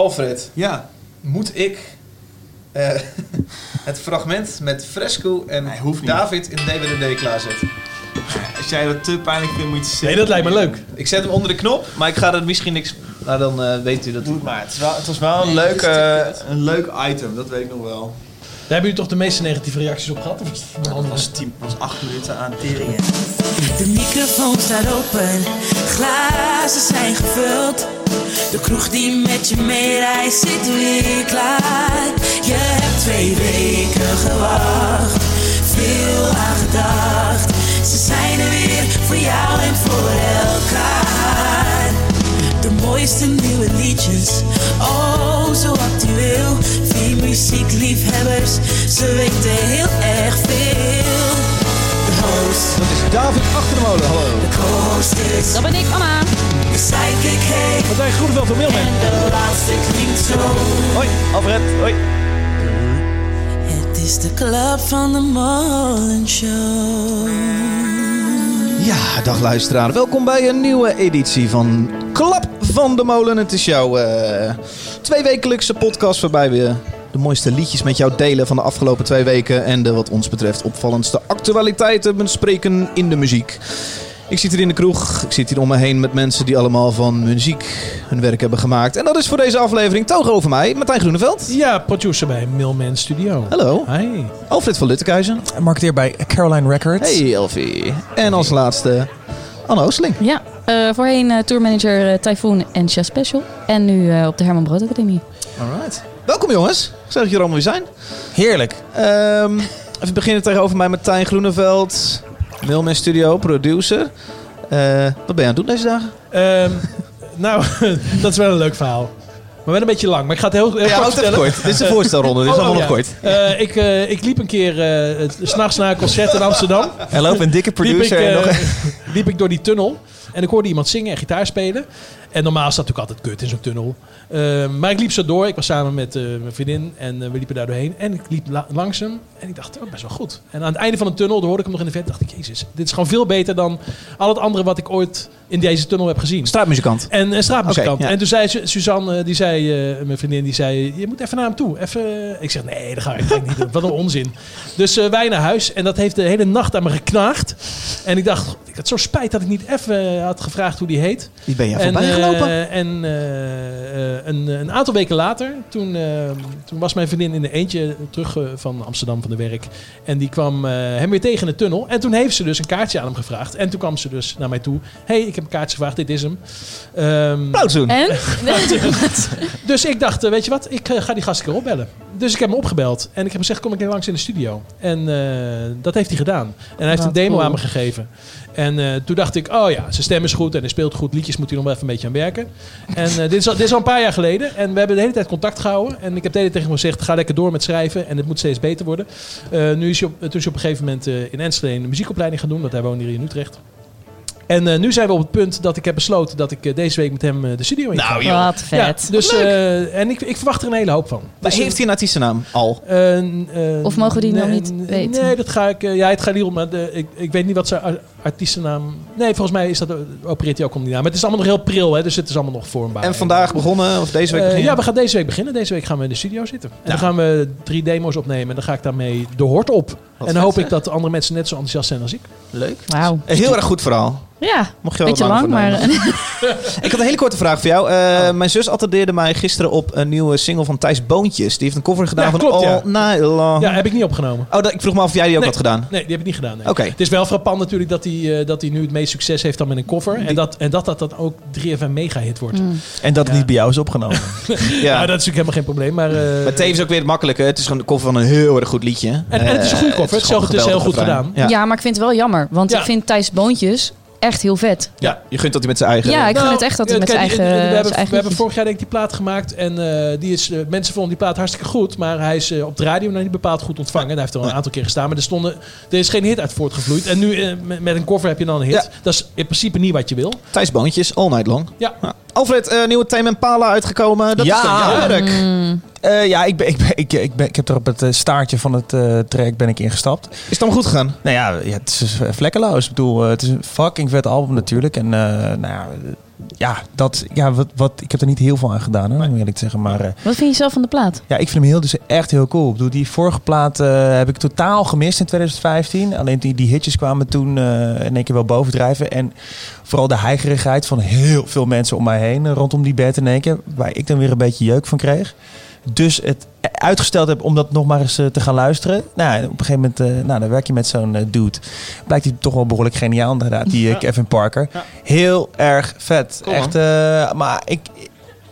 Alfred, Ja. moet ik eh, het fragment met Fresco en Nee. David in DWDD klaarzetten? Als jij dat te pijnlijk vindt, moet je het zeggen. Nee, dat lijkt me leuk. Ik zet hem onder de knop, maar ik ga er misschien niks... Nou, dan eh, weet u dat... Doe het maar. Het, is wel, het was wel een, Nee, leuk, eh, een leuk item, dat weet ik nog wel. Daar hebben jullie toch de meeste negatieve reacties op gehad? Of is het was, tien, was acht minuten aan teringen. De microfoon staat open, glazen zijn gevuld. De kroeg die met je meereist zit weer klaar. Je hebt twee weken gewacht, veel aan gedacht. Ze zijn er weer voor jou en voor elkaar. De mooiste nieuwe liedjes, oh zo actueel. Vier muziekliefhebbers, ze weten heel erg veel. De host. Dat is David Achtermolen, hallo. De co-host is Dat ben ik, Anna. De heet Martijn Groeneveld van Mailman. en de laatste klinkt zo. Hoi, Alfred, hoi. Het is de club van de Molen Show. Ja, dag luisteraar. Welkom bij een nieuwe editie van Klap van de Molen. Het is jouw eh tweewekelijkse podcast waarbij we de mooiste liedjes met jou delen van de afgelopen twee weken. En de wat ons betreft opvallendste actualiteiten bespreken in de muziek. Ik zit hier in de kroeg. Ik zit hier om me heen met mensen die allemaal van muziek hun werk hebben gemaakt. En dat is voor deze aflevering toog over mij, Martijn Groeneveld. Ja, producer bij Mailman Studio. Hallo. Hi. Alfred van Luttekhuizen. marketeer bij Caroline Records. Hey Elfie. En als laatste Anne Oosteling. Ja, eh, voorheen eh, tourmanager uh, Typhoon en Chef Special. En nu eh, op de Herman Brood Academie. Alright. Welkom jongens. Zeg dat jullie er allemaal weer zijn. Heerlijk. Ehm, even beginnen tegenover mij Martijn Groeneveld. Mailman Studio, producer. Eh, wat ben je aan het doen deze dagen? Ehm, nou, dat is wel een leuk verhaal. Maar wel een beetje lang. Maar ik ga het heel, heel kort vertellen. kort. Dit is de voorstelronde. Dit is Oh, allemaal oh, nog kort. Eh, ik, eh, ik liep een keer s s'nachts naar een concert in Amsterdam. Er loopt een dikke liep ik, producer. en nog... liep ik door die tunnel. En ik hoorde iemand zingen en gitaar spelen. En normaal is dat natuurlijk altijd kut in zo'n tunnel. Eh, maar ik liep zo door. Ik was samen met eh, mijn vriendin. En eh, we liepen daar doorheen. En ik liep la- langs hem. En ik dacht, oh, best wel goed. En aan het einde van de tunnel, daar hoorde ik hem nog in de vet. dacht ik, jezus, dit is gewoon veel beter dan al het andere wat ik ooit in deze tunnel heb gezien. Straatmuzikant. En een straatmuzikant. Ja. En toen zei Su- Suzanne, eh, die zei, eh, mijn vriendin, die zei, je moet even naar hem toe. Even, eh." ik zeg, nee, dat ga ik, niet doen. Wat een onzin. Dus eh, wij naar huis. En dat heeft de hele nacht aan me geknaagd. En ik dacht, had zo spijt dat ik niet even had gevraagd hoe die heet. Wie ben jij en voorbij gelopen? eh, en eh, eh, een, een aantal weken later, toen, eh, toen was mijn vriendin in de eentje terug eh, van Amsterdam van de werk. En die kwam eh, hem weer tegen in de tunnel. En toen heeft ze dus een kaartje aan hem gevraagd. En toen kwam ze dus naar mij toe. hey, ik heb een kaartje gevraagd, dit is hem. Ehm, Applaus doen. En? dus ik dacht, eh, weet je wat, ik eh, ga die gast een keer opbellen. Dus ik heb hem opgebeld en ik heb gezegd, kom ik langs in de studio. En eh, dat heeft hij gedaan. En hij heeft een demo cool. aan me gegeven. En eh, toen dacht ik, oh ja, zijn stem is goed en hij speelt goed. Liedjes moet hij nog wel even een beetje aan werken. En eh, dit, is al, dit is al een paar jaar geleden. En we hebben de hele tijd contact gehouden. En ik heb de hele tegen hem gezegd, ga lekker door met schrijven. En het moet steeds beter worden. Eh, nu is hij op, toen is hij op een gegeven moment in Enschede een muziekopleiding gaan doen. Want hij woont hier in Utrecht. En eh, nu zijn we op het punt dat ik heb besloten dat ik eh, deze week met hem eh, de studio in ga. Nou, joh. Wat vet. Ja, dus, eh, en ik, ik verwacht er een hele hoop van. Maar Dus, heeft hij een artiestennaam al? Of mogen we die nog niet weten? Nee, dat ga ik. ja, het gaat niet om. Ik, ik weet niet wat zijn ar- artiestennaam. Nee, volgens mij is dat, opereert hij ook om die naam. Maar het is allemaal nog heel pril, hè, dus het is allemaal nog vormbaar. En vandaag begonnen, of deze week beginnen? ja, we gaan deze week beginnen. Deze week gaan we in de studio zitten. En dan gaan we drie demo's opnemen. En dan ga ik daarmee de hort op. en dan hoop ik dat de andere mensen net zo enthousiast zijn als ik. Leuk. Wauw. Heel erg goed verhaal. Ja, Mocht je wel beetje wat lang, maar... Ik had een hele korte vraag voor jou. Eh, Mijn zus attendeerde mij gisteren op een nieuwe single van Thijs Boontjes. Die heeft een cover gedaan Ja, van klopt, ja. All Night Long. Ja, heb ik niet opgenomen. Oh, dat, ik vroeg me af of jij die ook Nee. had gedaan. Nee, die heb ik niet gedaan. nee. Oké. Het is wel frappant natuurlijk dat hij, eh, dat hij nu het meest succes heeft dan met een cover. En dat en dat, dat, dat ook 3FM mega hit wordt. Mm. En dat het Ja. niet bij jou is opgenomen. Ja. Nou, dat is natuurlijk helemaal geen probleem. Maar, eh, Maar tevens ook weer het makkelijke. Het is gewoon de cover van een heel erg goed liedje. En- en het is een goede Eh, Het is het is heel goed gedaan. Ja. Ja, maar ik vind het wel jammer. Want Ja. ik vind Thijs Boontjes echt heel vet. Ja, je gunt dat hij met zijn eigen... Ja, ik Nou, gun het echt dat hij ja, met zijn eigen, We zijn hebben, eigen we hebben vorig jaar denk ik die plaat gemaakt. En eh, die is, eh, mensen vonden die plaat hartstikke goed. Maar hij is eh, op de radio nog niet bepaald goed ontvangen. En hij heeft er al een aantal keer gestaan. Maar er, stonden, er is geen hit uit voortgevloeid. En nu eh, met, met een cover heb je dan een hit. Ja. Dat is in principe niet wat je wil. Thijs Boontjes, All Night Long. Ja. Ja. Alfred, eh, nieuwe Tame Impala uitgekomen. Dat Ja. is toch werk? Mm. Eh, ja, ik, ben, ik, ben, ik, ik, ben, ik heb er op het eh, staartje van het eh track ben ik ingestapt. Is het allemaal goed gegaan? Nou ja, ja het is vlekkeloos. Ik bedoel, het is een fucking vet album natuurlijk. En eh, nou ja, ja, dat, ja wat, wat, ik heb er niet heel veel aan gedaan, hoor, om eerlijk te zeggen. Maar eh, Wat vind je zelf van de plaat? ja, ik vind hem heel, dus echt heel cool. Ik bedoel, die vorige plaat eh, heb ik totaal gemist in 2015. Alleen die, die hitjes kwamen toen eh, in één keer wel bovendrijven. En vooral de heigerigheid van heel veel mensen om mij heen rondom die bed in één keer. Waar ik dan weer een beetje jeuk van kreeg. Dus het uitgesteld heb om dat nog maar eens eh, te gaan luisteren. Nou, op een gegeven moment, eh, nou, dan werk je met zo'n eh, dude. Blijkt hij toch wel behoorlijk geniaal inderdaad, die Kevin Parker. Heel erg vet. Echt, maar ik,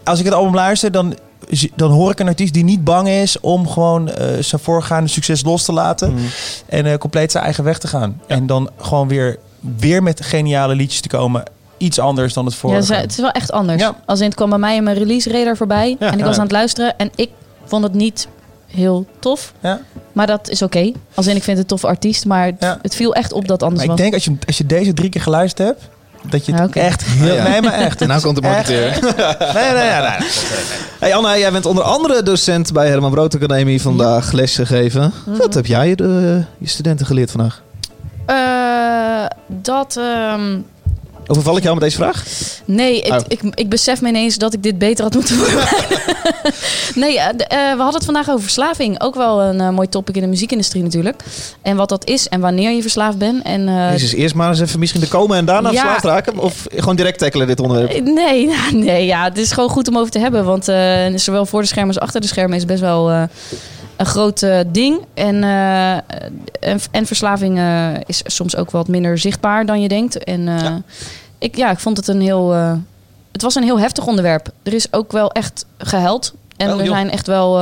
als ik het album luister, dan, dan hoor ik een artiest die niet bang is om gewoon zijn voorgaande succes los te laten. Mhm. En compleet zijn eigen weg te gaan. En dan gewoon weer, weer met geniale liedjes te komen. Iets anders dan het Ja, vorige. ze- het is wel echt anders. Ja. Als in het kwam bij mij in mijn release radar voorbij. Ja. en ik was Ja. aan het luisteren. En ik vond het niet heel tof. Ja. Maar dat is oké. Als in ik vind het een toffe artiest. Maar het, Ja. het viel echt op dat anders Maar ik was. denk als je, als je deze drie keer geluisterd hebt, dat je het Ja, oké. echt heel... Ah, ja. Nee, maar echt. En nou komt de marketeer. Nee, nee, nee. nee. Hey Anna, jij bent onder andere docent bij Herman Brood Academie vandaag les gegeven. Wat heb jij de, je studenten geleerd vandaag? Eh, dat... ehm, Overval ik jou met deze vraag? nee, ik, Oh. ik, ik besef me ineens dat ik dit beter had moeten voorbereiden. nee, eh, de- eh, we hadden het vandaag over verslaving. Ook wel een eh, mooi topic in de muziekindustrie natuurlijk. En wat dat is en wanneer je verslaafd bent. En, Jezus, eerst maar eens even misschien de komen en daarna Ja. verslaafd raken? Of gewoon direct tackelen dit onderwerp? Nee, nee, ja, het is gewoon goed om over te hebben. Want zowel voor de schermen als achter de schermen is best wel een groot eh, ding. En, eh, en, en verslaving eh, is soms ook wat minder zichtbaar dan je denkt. En Ja. Ik, ja, ik vond het een heel... het was een heel heftig onderwerp. Er is ook wel echt gehuild. En Oh, er zijn echt wel...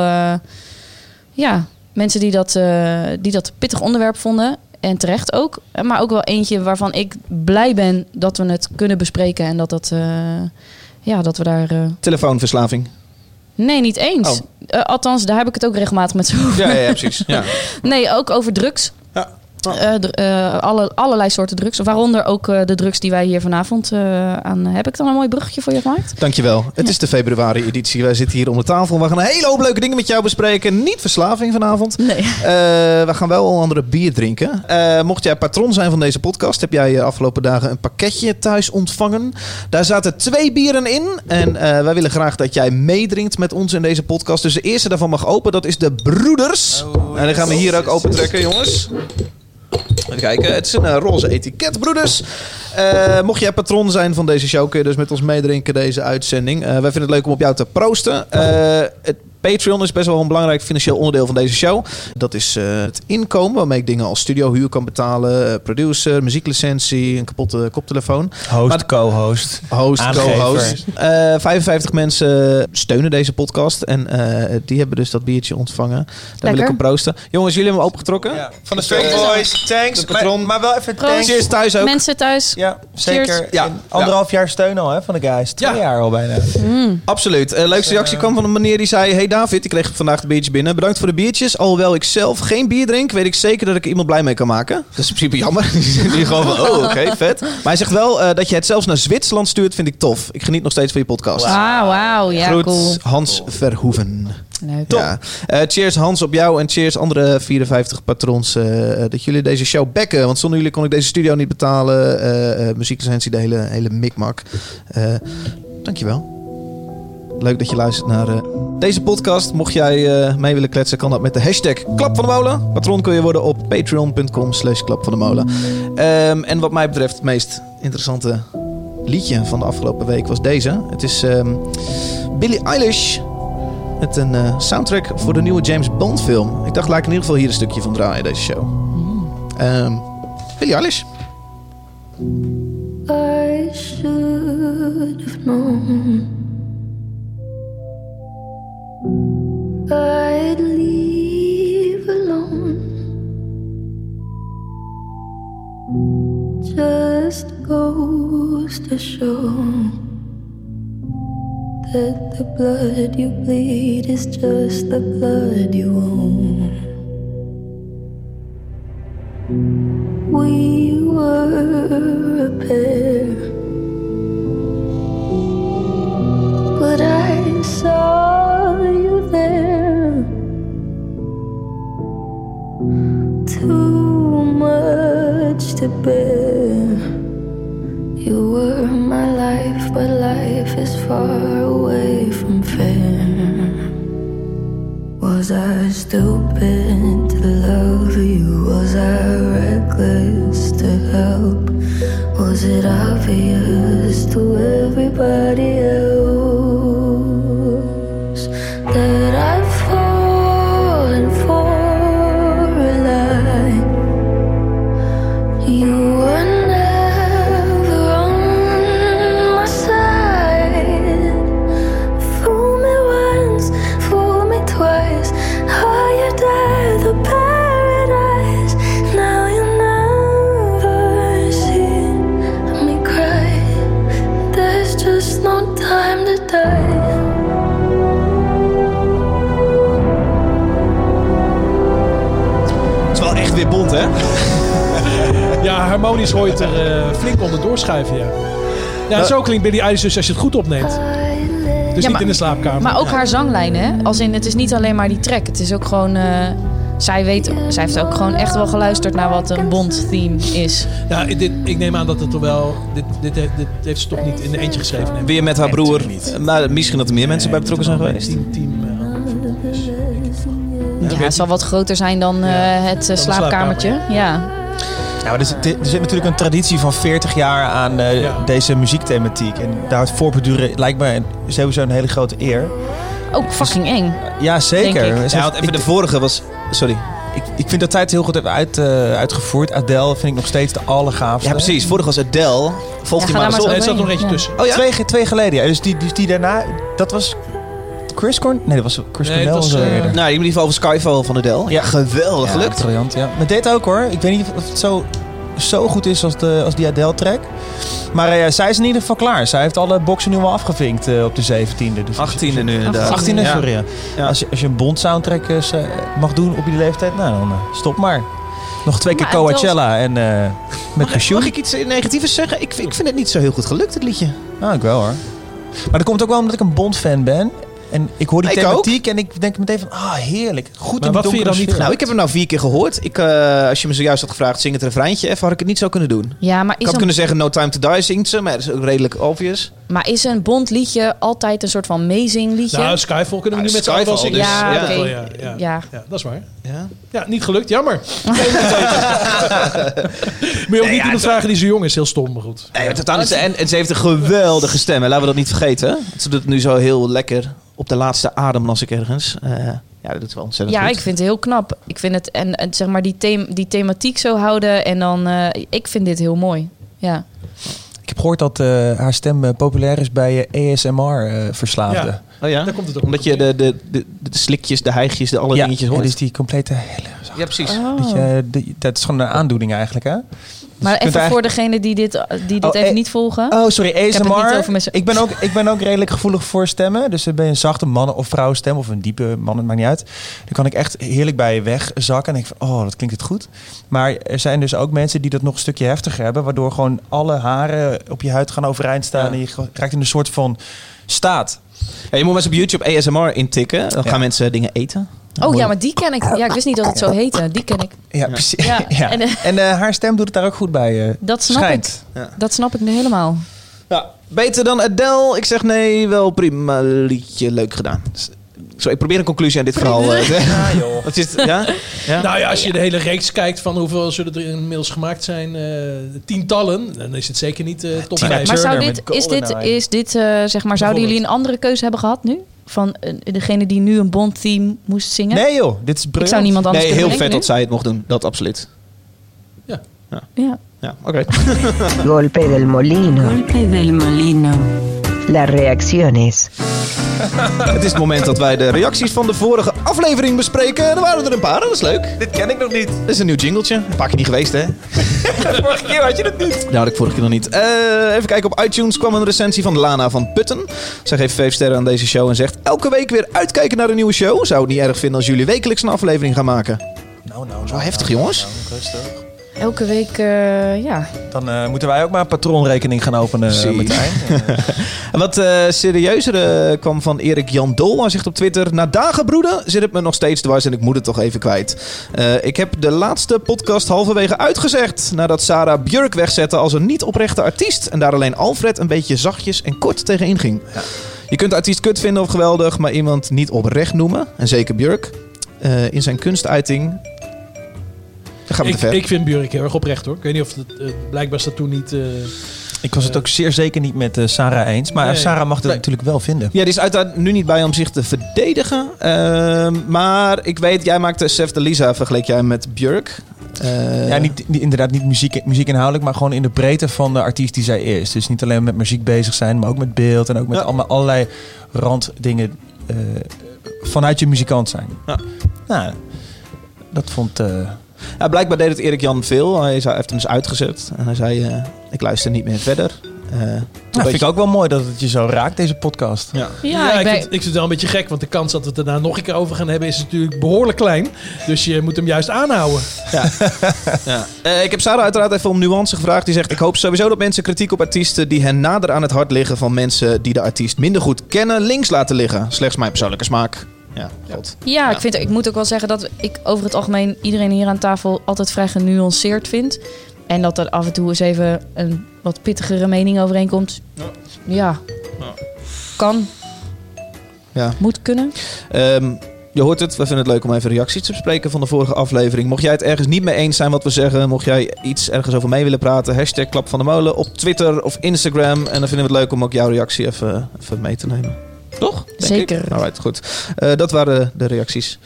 ja, mensen die dat, die dat pittig onderwerp vonden. En terecht ook. Maar ook wel eentje waarvan ik blij ben dat we het kunnen bespreken. En dat, dat, ja, dat we daar... Telefoonverslaving. Nee, niet eens. Oh. Eh, althans, daar heb ik het ook regelmatig met zo over. Ja, ja, ja, precies. Ja. Nee, ook over drugs. Eh, eh, alle, allerlei soorten drugs. Waaronder ook eh, de drugs die wij hier vanavond eh, aan... Heb ik dan een mooi bruggetje voor je gemaakt? Dankjewel. Het is de februari-editie. Wij zitten hier om de tafel. We gaan een hele hoop leuke dingen met jou bespreken. Niet verslaving vanavond. Nee. Eh, we gaan wel al andere bier drinken. Eh, mocht jij patron zijn van deze podcast, heb jij de afgelopen dagen een pakketje thuis ontvangen. Daar zaten twee bieren in. En eh, wij willen graag dat jij meedrinkt met ons in deze podcast. Dus de eerste daarvan mag open. Dat is de Broeders. en dan gaan we hier ook open trekken, jongens. Even kijken. Het is een eh, roze etiket, broeders. Eh, mocht jij patron zijn van deze show, kun je dus met ons meedrinken deze uitzending. Eh, wij vinden het leuk om op jou te proosten. Het Patreon is best wel een belangrijk financieel onderdeel van deze show. Dat is eh, het inkomen waarmee ik dingen als studiohuur kan betalen, eh, producer, muzieklicentie, een kapotte koptelefoon. Host, Maar- co-host. Host, Aangever. co-host. Eh, 55 mensen steunen deze podcast. En eh, die hebben dus dat biertje ontvangen. Daar wil ik op proosten. Jongens, jullie hebben hem opengetrokken? Ja, van de eh, Boys. Thanks. Maar, maar wel even thanks. Cheers thuis ook. Mensen thuis. Ja, zeker. Cheers. Ja. Anderhalf jaar steun al hè, van de guys. Twee Ja. jaar al bijna. Mm. Absoluut. Leukste reactie kwam van een meneer die zei... Hey David, ik kreeg vandaag de biertjes binnen. Bedankt voor de biertjes. Alhoewel ik zelf geen bier drink... weet ik zeker dat ik iemand blij mee kan maken. Dat is in principe jammer. Die gewoon van, oh oké, vet. Maar hij zegt wel eh, dat je het zelfs naar Zwitserland stuurt... vind ik tof. Ik geniet nog steeds van je podcast. Ah, wauw. Ja, Groet, cool. Hans Verhoeven. Leuk. Ja. Eh, cheers Hans op jou en cheers andere 54 patrons eh, dat jullie deze show backen. Want zonder jullie kon ik deze studio niet betalen. muzieklicentie, de hele, hele mikmak. Dankjewel. Leuk dat je luistert naar eh, deze podcast. Mocht jij eh, mee willen kletsen, kan dat met de hashtag Klap van de Molen. Patron kun je worden op patreon.com slash Klap van de Molen. Ehm, en wat mij betreft het meest interessante liedje van de afgelopen week was deze. Het is ehm, Billie Eilish met een eh, soundtrack voor de nieuwe James Bond film. Ik dacht, laat ik in ieder geval hier een stukje van draaien, deze show. Ehm Billie Eilish. I should have known I'd leave alone. Just goes to show that the blood you bleed is just the blood you own. Ja. Ja, zo klinkt Billie Eilish dus als je het goed opneemt. Dus niet maar- in de slaapkamer. Maar ook haar zanglijn, hè? Als in, het is niet alleen maar die track. Het is ook gewoon... eh, zij weet... Zij heeft ook gewoon echt wel geluisterd naar wat een Bond-theme is. Ja, dit, ik neem aan dat het toch wel... Dit, dit, heeft ze toch niet in de eentje geschreven. neem ik Weer met haar Nee, broer. niet. Maar misschien dat er meer mensen bij betrokken zijn geweest. Team, team, eh, Ja, het zal wat groter zijn dan eh, het eh, slaapkamertje. slaapkamer, Ja. Ja, maar er, zit, er zit natuurlijk een traditie van 40 jaar aan eh, Ja. deze muziekthematiek. En daar voorbeduren lijkt me sowieso een hele grote eer. Ook fucking eng. Ja, zeker. Ja, want even ik, de vorige was... Sorry. ik, ik vind dat zij het heel goed heeft uit, eh, uitgevoerd. Adele vind ik nog steeds de allergaafste. Ja, precies. Vorige was Adele. Volgt Ja, hij ga maar eens op. Er zat nog eentje tussen. Oh ja? Twee, twee geleden, ja. Dus die, dus die daarna, dat was Chris Corn? Nee, dat was Chris Nee, Cornell. was, was eh, eerder. Nou, in ieder geval over Skyfall van Adele. Ja, geweldig Ja, gelukt. briljant, ja. Maar dit ook hoor. Ik weet niet of het zo, zo goed is als, de, als die Adele-track. Maar eh, zij is in ieder geval klaar. Zij heeft alle boxen nu al afgevinkt eh, op de 17e. Dus 18e nu inderdaad. 18e, Ja. sorry. Ja. Ja. Als, je, als je een Bond soundtrack eh, s- mag doen op die leeftijd, nou dan eh, stop maar. Nog twee keer Maar Coachella en eh met pensioen. Mag ik iets negatiefs zeggen? Ik, ik vind het niet zo heel goed gelukt, het liedje. Nou, ik wel hoor. Maar dat komt ook wel omdat ik een Bond-fan ben. En ik hoor die Ik thematiek en ik denk meteen van, ah, heerlijk. Goed Maar in wat vind je dan niet. Nou, ik heb hem nou vier keer gehoord. Ik, eh, als je me zojuist had gevraagd, zing het refreintje even, had ik het niet zo kunnen doen. Ja, maar Ik is, had een, kunnen zeggen No Time To Die zingt ze, maar dat is ook redelijk obvious. maar is een Bond liedje altijd een soort van amazing liedje? Nou, Skyfall kunnen we Ja, nu met z'n allen zingen. dus, Ja, ja, wel, ja, ja. Ja. Ja, dat is waar. Ja. Ja, niet gelukt. Jammer. Moet je ook niet iemand vragen die zo jong is. Heel stom, maar goed. Nee, maar totaal niet. En, en ze heeft een geweldige stem. En laten we dat niet vergeten. Ze doet het nu zo heel lekker op de laatste adem las ik ergens. Eh, ja, dat doet wel ontzettend Ja, goed. ik vind het heel knap. Ik vind het en, en zeg maar die, them, die thematiek zo houden en dan eh, ik vind dit heel mooi. Ja. Ik heb gehoord dat eh, haar stem populair is bij eh, ASMR-verslaafden. Ja. Oh ja? Daar komt het Omdat je de, de, de, de slikjes, de hijgjes, de alle dingetjes hoort. dus die complete hele... Ja, precies. Oh. Dat, je, de- dat is gewoon een aandoening eigenlijk, hè? Maar je kunt even voor degenen die dit, die dit Oh, even eh, niet volgen. Oh, sorry, ASMR. mensen- Ik ben, ook, ik ben ook redelijk gevoelig voor stemmen. Dus ben je een zachte mannen- of vrouwenstem of een diepe man, het maakt niet uit. Dan kan ik echt heerlijk bij je wegzakken. En denk ik van, oh, dat klinkt het goed. Maar er zijn dus ook mensen die dat nog een stukje heftiger hebben. Waardoor gewoon alle haren op je huid gaan overeind staan. Ja. En je raakt in een soort van staat. Ja, je moet maar eens op YouTube ASMR intikken. Dan Ja. gaan mensen dingen eten. Oh ja, maar die ken ik. Ja, ik wist niet dat het zo heette. Die ken ik. Ja, precies. Ja, Ja. en, En, eh, eh, haar stem doet het daar ook goed bij. eh, Dat snap schijnt. Dat snap ik nu helemaal. Ja, beter dan Adele. Ik zeg nee, wel prima liedje. Leuk gedaan. Zo, ik probeer een conclusie aan dit verhaal. te- Ja, joh. Wat is het? Ja? ja? Nou ja, als je de hele reeks kijkt van hoeveel zullen er inmiddels gemaakt zijn, eh, tientallen, dan is het zeker niet top Tina 5. Maar zou dit, is dit, is dit eh, zeg maar, zouden jullie een andere keuze hebben gehad nu? Van eh, degene die nu een Bond-theme moest zingen? Nee joh, dit is ik briljant. zou niemand anders Nee, heel vet dat zij het mocht doen. Dat absoluut. nu. Ja. Ja, oké. Golpe del molino. Golpe del molino. Las reacciones. Het is het moment dat wij de reacties van de vorige aflevering bespreken. Er waren er een paar, dat is leuk. Dit ken ik nog niet. Dit is een nieuw jingletje. Een paar keer niet geweest, hè? Vorige keer had je het niet. Nou, had ik vorige keer nog niet. Eh, even kijken, op iTunes kwam een recensie van Lana van Putten. Zij geeft vijf sterren aan deze show en zegt... Elke week weer uitkijken naar een nieuwe show. Zou het niet erg vinden als jullie wekelijks een aflevering gaan maken. Nou, nou, Zo heftig, jongens. rustig. Elke week, eh, ja. Dan eh, moeten wij ook maar een patroonrekening gaan openen. Martijn. Eh, En Wat eh serieuzer eh, kwam van Erik Jan Dol. Hij zegt op Twitter... Na dagen broeden zit het me nog steeds dwars en ik moet het toch even kwijt. Eh, ik heb de laatste podcast halverwege uitgezegd... nadat Sarah Björk wegzette als een niet oprechte artiest... en daar alleen Alfred een beetje zachtjes en kort tegenin ging. Je kunt de artiest kut vinden of geweldig... maar iemand niet oprecht noemen, en zeker Björk... eh, in zijn kunstuiting... Dan gaan we Ik, te ver. ik vind Björk heel erg oprecht hoor. Ik weet niet of het, eh, blijkbaar is dat toen niet... eh, ik was het ook zeer zeker niet met eh, Sarah eens. Maar Nee. Sarah mag het Nee. natuurlijk wel vinden. Ja, die is uiteraard nu niet bij om zich te verdedigen. Ehm, maar ik weet, jij maakte Sef de Lisa, vergeleek jij met Björk. Eh, Ja, niet, niet- inderdaad niet muziek, muziekinhoudelijk, maar gewoon in de breedte van de artiest die zij is. Dus niet alleen met muziek bezig zijn, maar ook met beeld en ook met Ja. allemaal, allerlei randdingen eh, vanuit je muzikant zijn. Ja. Nou, dat vond... eh, Ja, blijkbaar deed het Erik Jan veel. Hij zei- heeft hem dus uitgezet. En hij zei, eh, ik luister niet meer verder. Nou, een vind ik ook wel mooi dat het je zo raakt, deze podcast. Ja. Ja, ik ik, ben- vind, ik vind het wel een beetje gek, want de kans dat we het daarna nog een keer over gaan hebben is natuurlijk behoorlijk klein. Dus je moet hem juist aanhouden. Ja. Eh, ik heb Sarah uiteraard even om nuance gevraagd. Die zegt, ik hoop sowieso dat mensen kritiek op artiesten die hen nader aan het hart liggen van mensen die de artiest minder goed kennen, links laten liggen. Slechts mijn persoonlijke smaak. Ja, god. Ja, Ja. Ik, vind, ik moet ook wel zeggen dat ik over het algemeen iedereen hier aan tafel altijd vrij genuanceerd vind. En dat er af en toe eens even een wat pittigere mening overeenkomt. Ja. Kan. Ja. Moet kunnen. Ehm, je hoort het, we vinden het leuk om even reacties te bespreken van de vorige aflevering. Mocht jij het ergens niet mee eens zijn wat we zeggen, mocht jij iets ergens over mee willen praten, hashtag Klap van de Molen op Twitter of Instagram. En dan vinden we het leuk om ook jouw reactie even, even mee te nemen. Toch? Denk Zeker. Ik? Alright, goed. Eh, dat waren de reacties.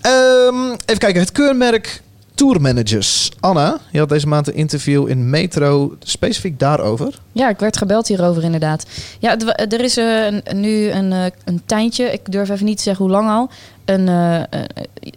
Ehm, even kijken, het keurmerk Tourmanagers. Anna, je had deze maand een interview in Metro specifiek daarover. Ja, ik werd gebeld hierover inderdaad. Ja, er is eh, een, nu een, eh, een tijdje, ik durf even niet te zeggen hoe lang al, een,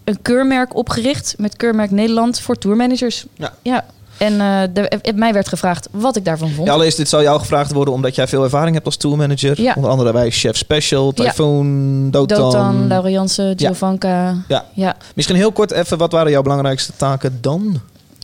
een keurmerk opgericht met keurmerk Nederland voor tourmanagers. Ja. ja. En eh, de, eh, mij werd gevraagd wat ik daarvan vond. Ja, allereerst, dit zal jou gevraagd worden omdat jij veel ervaring hebt als tourmanager. Ja. Onder andere bij Chef Special, Ja. Typhoon, Dotan. Dotan, Laura Jansen, Giovanka. Ja. ja. Misschien heel kort even, wat waren jouw belangrijkste taken dan?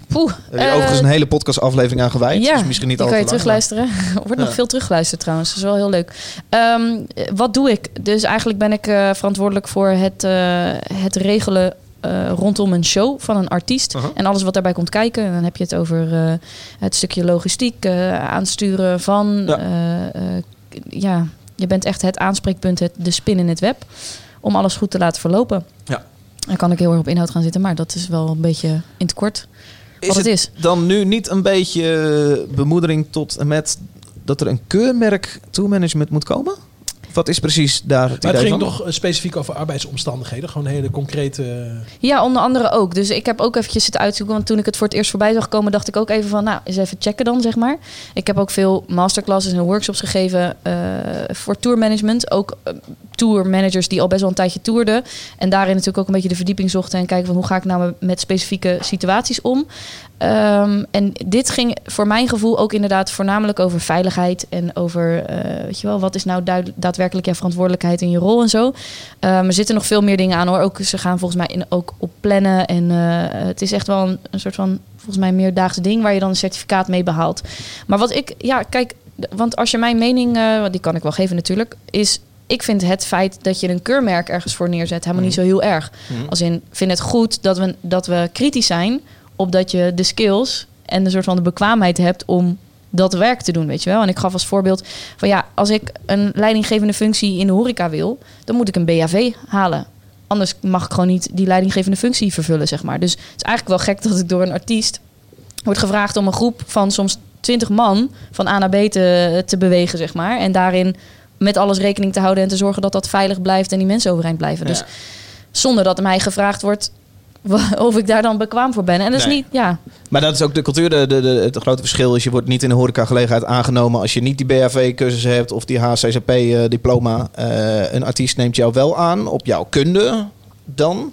Poeh. Heb je eh, overigens een hele podcastaflevering aan gewijd. Ja, dus misschien niet die al kan je terugluisteren. Er wordt nog Ja. veel teruggeluisterd trouwens. Dat is wel heel leuk. Ehm, eh, wat doe ik? Dus eigenlijk ben ik eh, verantwoordelijk voor het, eh, het regelen eh, rondom een show van een artiest. En alles wat daarbij komt kijken. En dan heb je het over eh, het stukje logistiek, eh, aansturen van. Ja. ja, je bent echt het aanspreekpunt, het, de spin in het web. Om alles goed te laten verlopen. Ja. Dan kan ik heel erg op inhoud gaan zitten, maar dat is wel een beetje in het kort Is wat het, het is. dan nu niet een beetje bemoedering tot en met dat er een keurmerk tourmanagement moet komen? Wat is precies daar het Maar het ging van? toch eh, specifiek over arbeidsomstandigheden. Gewoon hele concrete... eh, Ja, onder andere ook. Dus ik heb ook eventjes zitten uitzoeken. Want toen ik het voor het eerst voorbij zag komen, dacht ik ook even van, nou, eens even checken dan, zeg maar. Ik heb ook veel masterclasses en workshops gegeven eh, voor tourmanagement. Ook eh, tourmanagers die al best wel een tijdje toerden. En daarin natuurlijk ook een beetje de verdieping zochten en kijken van hoe ga ik nou met specifieke situaties om. Ehm, en dit ging voor mijn gevoel ook inderdaad voornamelijk over veiligheid en over, eh, weet je wel, wat is nou duid- daadwerkelijk jouw verantwoordelijkheid in je rol en zo. Ehm, er zitten nog veel meer dingen aan hoor. Ook, ze gaan volgens mij in, ook op plannen. En eh, het is echt wel een, een soort van, volgens mij, meerdaagse ding waar je dan een certificaat mee behaalt. Maar wat ik, ja, kijk, want als je mijn mening, want die kan ik wel geven natuurlijk, is. Ik vind het feit dat je een keurmerk ergens voor neerzet helemaal niet zo heel erg. Als in, vind het goed dat we, dat we kritisch zijn op dat je de skills en de soort van de bekwaamheid hebt om dat werk te doen, weet je wel. En ik gaf als voorbeeld van ja, als ik een leidinggevende functie in de horeca wil, dan moet ik een BHV halen. Anders mag ik gewoon niet die leidinggevende functie vervullen, zeg maar. Dus het is eigenlijk wel gek dat ik door een artiest wordt gevraagd om een groep van soms 20 man van A naar B te, te bewegen, zeg maar. En daarin met alles rekening te houden en te zorgen dat dat veilig blijft en die mensen overeind blijven. Dus zonder dat mij gevraagd wordt of ik daar dan bekwaam voor ben. En dat is Nee. niet, ja. Maar dat is ook de cultuur. De, de, de- het grote verschil is, je wordt niet in de horecagelegenheid aangenomen als je niet die BHV-cursus hebt of die HCCP-diploma. Eh, een artiest neemt jou wel aan op jouw kunde. Dan?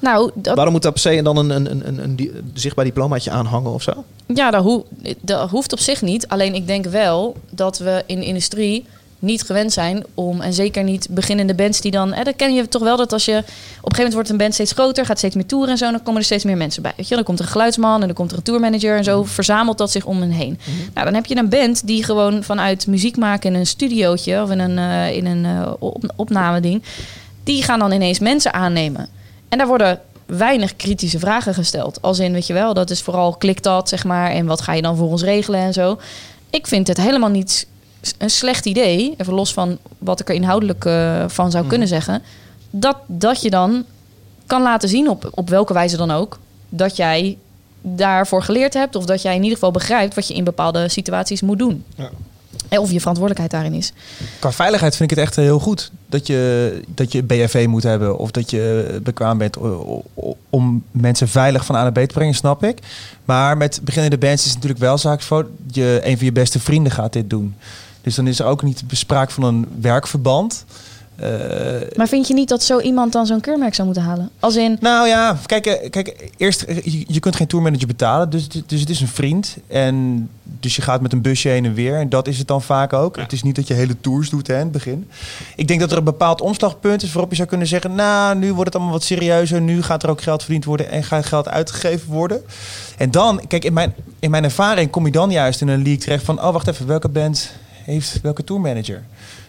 Nou, dat, Waarom moet daar per se dan een, een, een, een, een zichtbaar diplomaatje aanhangen of zo? Ja, dat, hoe, dat hoeft op zich niet. Alleen ik denk wel dat we in de industrie niet gewend zijn om, en zeker niet beginnende bands die dan, hè, dan ken je toch wel dat als je op een gegeven moment wordt een band steeds groter, gaat steeds meer toeren en zo, dan komen er steeds meer mensen bij. Weet je? Dan komt er een geluidsman en dan komt er een tourmanager en zo verzamelt dat zich om hen heen. Nou, dan heb je een band die gewoon vanuit muziek maken in een studiootje of in een, eh, in een eh, op, opnameding, die gaan dan ineens mensen aannemen. En daar worden weinig kritische vragen gesteld. Als in, weet je wel, dat is vooral klikt dat, zeg maar, en wat ga je dan voor ons regelen en zo. Ik vind het helemaal niet een slecht idee, even los van wat ik er inhoudelijk eh, van zou kunnen zeggen, dat, dat je dan kan laten zien, op, op welke wijze dan ook, dat jij daarvoor geleerd hebt of dat jij in ieder geval begrijpt wat je in bepaalde situaties moet doen. Eh, Of je verantwoordelijkheid daarin is. Qua veiligheid vind ik het echt heel goed dat je, dat je BFV moet hebben of dat je bekwaam bent om mensen veilig van A naar B te brengen, snap ik. Maar met beginnende bands is het natuurlijk wel zaak voor je een van je beste vrienden gaat dit doen. Dus dan is er ook niet bespraak van een werkverband. Eh, Maar vind je niet dat zo iemand dan zo'n keurmerk zou moeten halen? Als in, nou ja, kijk, eh, kijk eerst, eh, je, je kunt geen tourmanager betalen, dus, het- dus het is een vriend. En dus je gaat met een busje heen en weer. En dat is het dan vaak ook. Het is niet dat je hele tours doet hè, in het begin. Ik denk dat er een bepaald omslagpunt is waarop je zou kunnen zeggen... nou, nu wordt het allemaal wat serieuzer. Nu gaat er ook geld verdiend worden en gaat geld uitgegeven worden. En dan, kijk, in mijn, in mijn ervaring kom je dan juist in een league terecht van... oh, wacht even, welke band heeft welke tourmanager?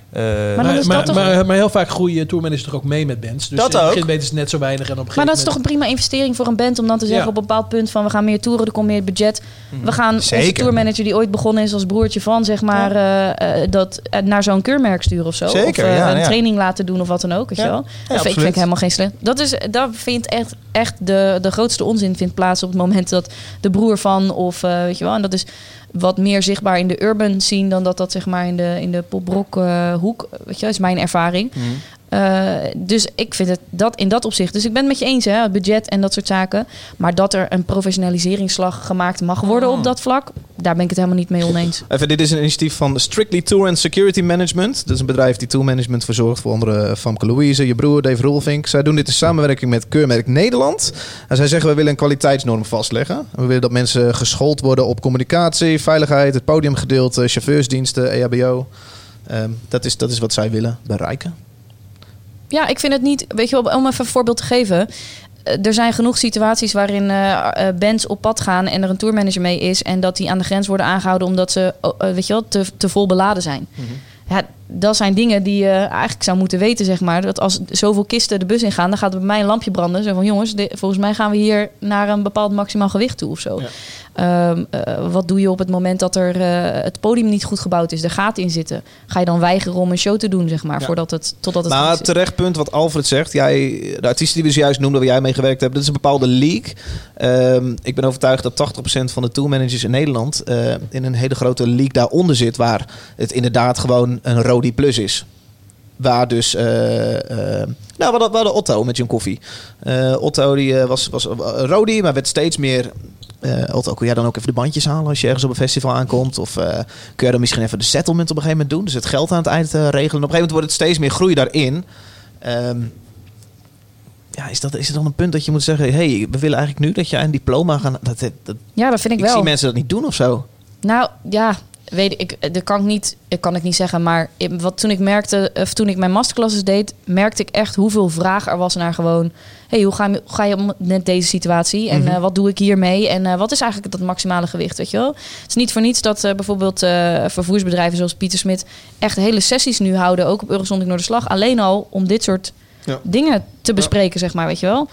Eh, Maar Maar, is maar, dat toch- maar, maar heel vaak groeien tourmanagers toch ook mee met bands. Dus Dat in het ook. begin weten ze net zo weinig. En op een maar dat is toch een prima investering voor een band om dan te zeggen Ja. op een bepaald punt van we gaan meer toeren, er komt meer budget. We gaan onze Zeker. tourmanager die ooit begonnen is als broertje van zeg maar eh, eh, dat naar zo'n keurmerk sturen of zo. Zeker, of ja, een ja. training laten doen of wat dan ook. Weet Ja. je wel? Ja, dat vind, ik- helemaal geen slecht. Dat is dat vindt echt echt de, de grootste onzin vindt plaats op het moment dat de broer van of eh, weet je wel en dat is wat meer zichtbaar in de urban scene dan dat dat zeg maar in de in de poprock eh, hoek weet je is mijn ervaring. Mhm. Uh, dus ik vind het dat in dat opzicht. Dus ik ben het met je eens, hè, het budget en dat soort zaken. Maar dat er een professionaliseringsslag gemaakt mag worden op dat vlak, daar ben ik het helemaal niet mee oneens. Even, dit is een initiatief van Strictly Tour and Security Management. Dat is een bedrijf die tourmanagement verzorgt voor andere Famke Louise, je broer Dave Rolfink. Zij doen dit in samenwerking met Keurmerk Nederland. En zij zeggen we willen een kwaliteitsnorm vastleggen. En we willen dat mensen geschoold worden op communicatie, veiligheid, het podiumgedeelte, chauffeursdiensten, E EHBO. Dat, is, dat is wat zij willen bereiken. Ja, ik vind het niet. Weet je, wel, om even een voorbeeld te geven. Eh, Er zijn genoeg situaties waarin eh, eh, bands op pad gaan en er een tourmanager mee is. En dat die aan de grens worden aangehouden omdat ze oh, weet je wel, te, te vol beladen zijn. Ja, dat zijn dingen die je eigenlijk zou moeten weten, zeg maar. Dat als zoveel kisten de bus ingaan, dan gaat er bij mij een lampje branden. Zo van, jongens, dit- volgens mij gaan we hier naar een bepaald maximaal gewicht toe of zo. Ehm, eh, wat doe je op het moment dat er eh, het podium niet goed gebouwd is, er gaten in zitten? Ga je dan weigeren om een show te doen, zeg maar, Ja. voordat het, totdat het Maar terecht punt wat Alfred zegt. Jij, de artiesten die we zojuist noemden, waar jij mee gewerkt hebt, dat is een bepaalde league. Ehm, ik ben overtuigd dat 80% van de tourmanagers in Nederland eh, in een hele grote league daaronder zit, waar het inderdaad gewoon een Rodi Plus is. Waar dus, eh, eh, nou, we hadden, Otto met Jim Koffie. Eh, Otto die, was, was Rodi, maar werd steeds meer. Otto, kun jij dan ook even de bandjes halen als je ergens op een festival aankomt? Of kun jij dan misschien even de settlement op een gegeven moment doen? Dus het geld aan het eind regelen. Op een gegeven moment wordt het steeds meer groei daarin. Ehm, ja, is, dat, is het dan een punt dat je moet zeggen: hey, we willen eigenlijk nu dat jij een diploma gaan. Dat, dat, Ja, dat vind ik, ik wel. zie mensen dat niet doen of zo. Nou ja, weet ik, dat kan ik niet, dat kan ik niet zeggen. Maar wat toen ik merkte, of toen ik mijn masterclasses deed, merkte ik echt hoeveel vraag er was naar gewoon. hey, hoe, ga ga je om met deze situatie? En Mhm. eh, wat doe ik hiermee? En eh, wat is eigenlijk dat maximale gewicht? Weet je wel? Het is niet voor niets dat eh, bijvoorbeeld vervoersbedrijven zoals Pieter Smit echt hele sessies nu houden, ook op Eurozondig Noorderslag. Alleen al om dit soort Ja. dingen te bespreken, zeg maar, weet je wel.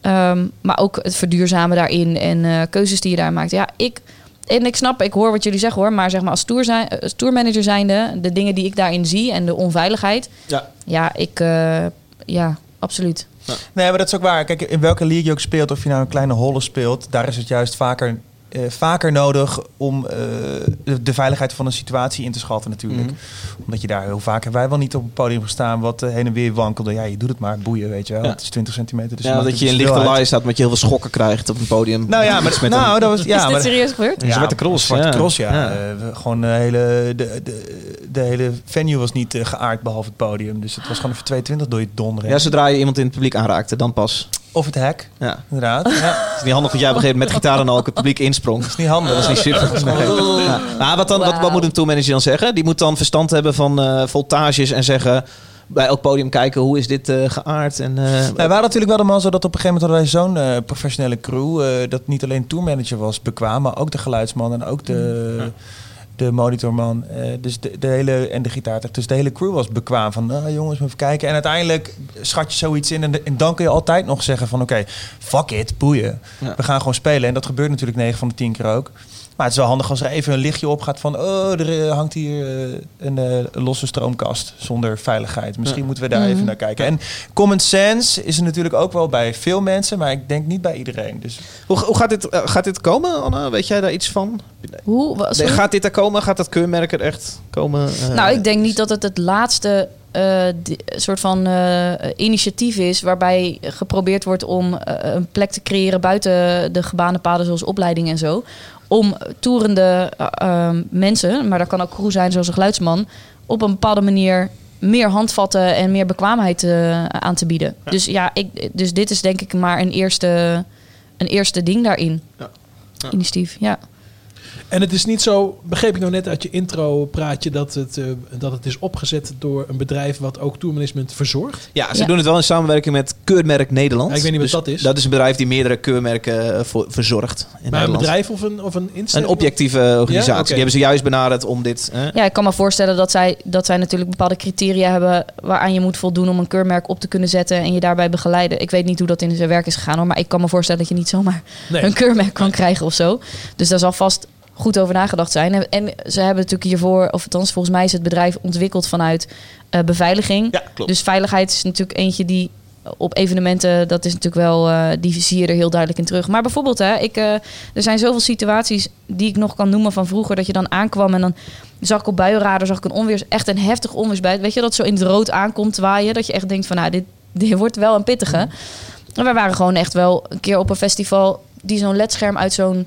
Ehm, maar ook het verduurzamen daarin en keuzes die je daar maakt. Ja, ik, en ik snap, ik hoor wat jullie zeggen hoor, maar zeg maar als, tour zijn, als tourmanager zijnde, de dingen die ik daarin zie en de onveiligheid, Ja. ja, ik, eh, ja, absoluut. Nee, maar dat is ook waar. Kijk, in welke league je ook speelt, of je nou een kleine holle speelt, daar is het juist vaker, eh, vaker nodig om eh, de, veiligheid van een situatie in te schatten natuurlijk. Mhm. Omdat je daar heel vaak, hebben wij wel niet op het podium gestaan wat eh, heen en weer wankelde. Ja, je doet het maar, boeien, weet je wel. Ja. Het is 20 centimeter. Dus ja, dat je in verschil lichte laai staat met je heel veel schokken krijgt op een podium. Nou ja, maar nou, een- dat was ja, is dit maar, serieus gebeurd? Een zwarte cross, Zwarte ja. cross, ja. Eh, gewoon de hele, de, de, de hele venue was niet geaard behalve het podium. Dus het was gewoon even 22 door je donderen. Ja, zodra je iemand in het publiek aanraakte, dan pas. Of het hek, Ja. inderdaad. Ja, Het is niet handig dat jij op een gegeven moment met gitaar en al ook het publiek insprong. is niet handig. Dat is niet super. Nee. Ja. Maar wat, dan, wat, wat moet een tourmanager dan zeggen? Die moet dan verstand hebben van eh, voltages en zeggen... bij elk podium kijken hoe is dit eh, geaard. En, eh, Nou, we hadden natuurlijk wel de man zo dat op een gegeven moment hadden wij zo'n eh, professionele crew. eh, dat niet alleen tourmanager was bekwaam, maar ook de geluidsman en ook de, de monitorman. eh, dus de, de hele, en de gitaartech. Dus de hele crew was bekwaam van nou, jongens, even kijken. En uiteindelijk schat je zoiets in. En, dan kun je altijd nog zeggen van oké, fuck it, boeien. Ja. We gaan gewoon spelen. En dat gebeurt natuurlijk 9 van de 10 keer ook. Maar het is wel handig als er even een lichtje opgaat van... oh, er eh, hangt hier eh, een eh, losse stroomkast zonder veiligheid. Misschien Ja. moeten we daar Mhm. even naar kijken. En common sense is er natuurlijk ook wel bij veel mensen... maar ik denk niet bij iedereen. Dus hoe, hoe gaat, dit, gaat dit komen, Anna? Weet jij daar iets van? Hoe? sorry? Gaat dit er komen? Gaat dat keurmerk er echt komen? Nou, ik denk niet dat het het laatste eh, soort van eh, initiatief is waarbij geprobeerd wordt om een plek te creëren buiten de gebaande paden zoals opleiding en zo. Om toerende eh, ehm, mensen, maar dat kan ook crew zijn zoals een geluidsman, op een bepaalde manier meer handvatten en meer bekwaamheid eh, aan te bieden. Dus ja, ik, dus dit is denk ik maar een eerste, een eerste ding daarin. Ja. Ja. Initiatief, ja. En het is niet zo, begreep ik nou net uit je intro praatje, dat het, eh, dat het is opgezet door een bedrijf wat ook tourmanagement verzorgt? Ja, ze Ja. doen het wel in samenwerking met Keurmerk Nederland. Ja, ik weet niet wat Dus dat is. Dat is een bedrijf die meerdere keurmerken eh, voor, verzorgt in Maar een bedrijf of een, of een Een instelling? objectieve organisatie. Ja. Die hebben ze juist benaderd om dit... eh, Ja, ik kan me voorstellen dat zij, dat zij natuurlijk bepaalde criteria hebben waaraan je moet voldoen om een keurmerk op te kunnen zetten en je daarbij begeleiden. Ik weet niet hoe dat in zijn werk is gegaan hoor, maar ik kan me voorstellen dat je niet zomaar Nee. een keurmerk kan krijgen of zo. Dus daar zal vast goed over nagedacht zijn. En, en ze hebben natuurlijk hiervoor, of althans volgens mij is het bedrijf ontwikkeld vanuit eh, beveiliging. Ja, klopt. Dus veiligheid is natuurlijk eentje die op evenementen, dat is natuurlijk wel, eh, die zie je er heel duidelijk in terug. Maar bijvoorbeeld, hè, ik, eh, er zijn zoveel situaties die ik nog kan noemen van vroeger, dat je dan aankwam en dan zag ik op buienradar, zag ik een onweers, echt een heftig onweersbuit. Weet je, dat zo in het rood aankomt waaien, dat je echt denkt van, nou, dit, dit wordt wel een pittige. En wij waren gewoon echt wel een keer op een festival die zo'n ledscherm uit zo'n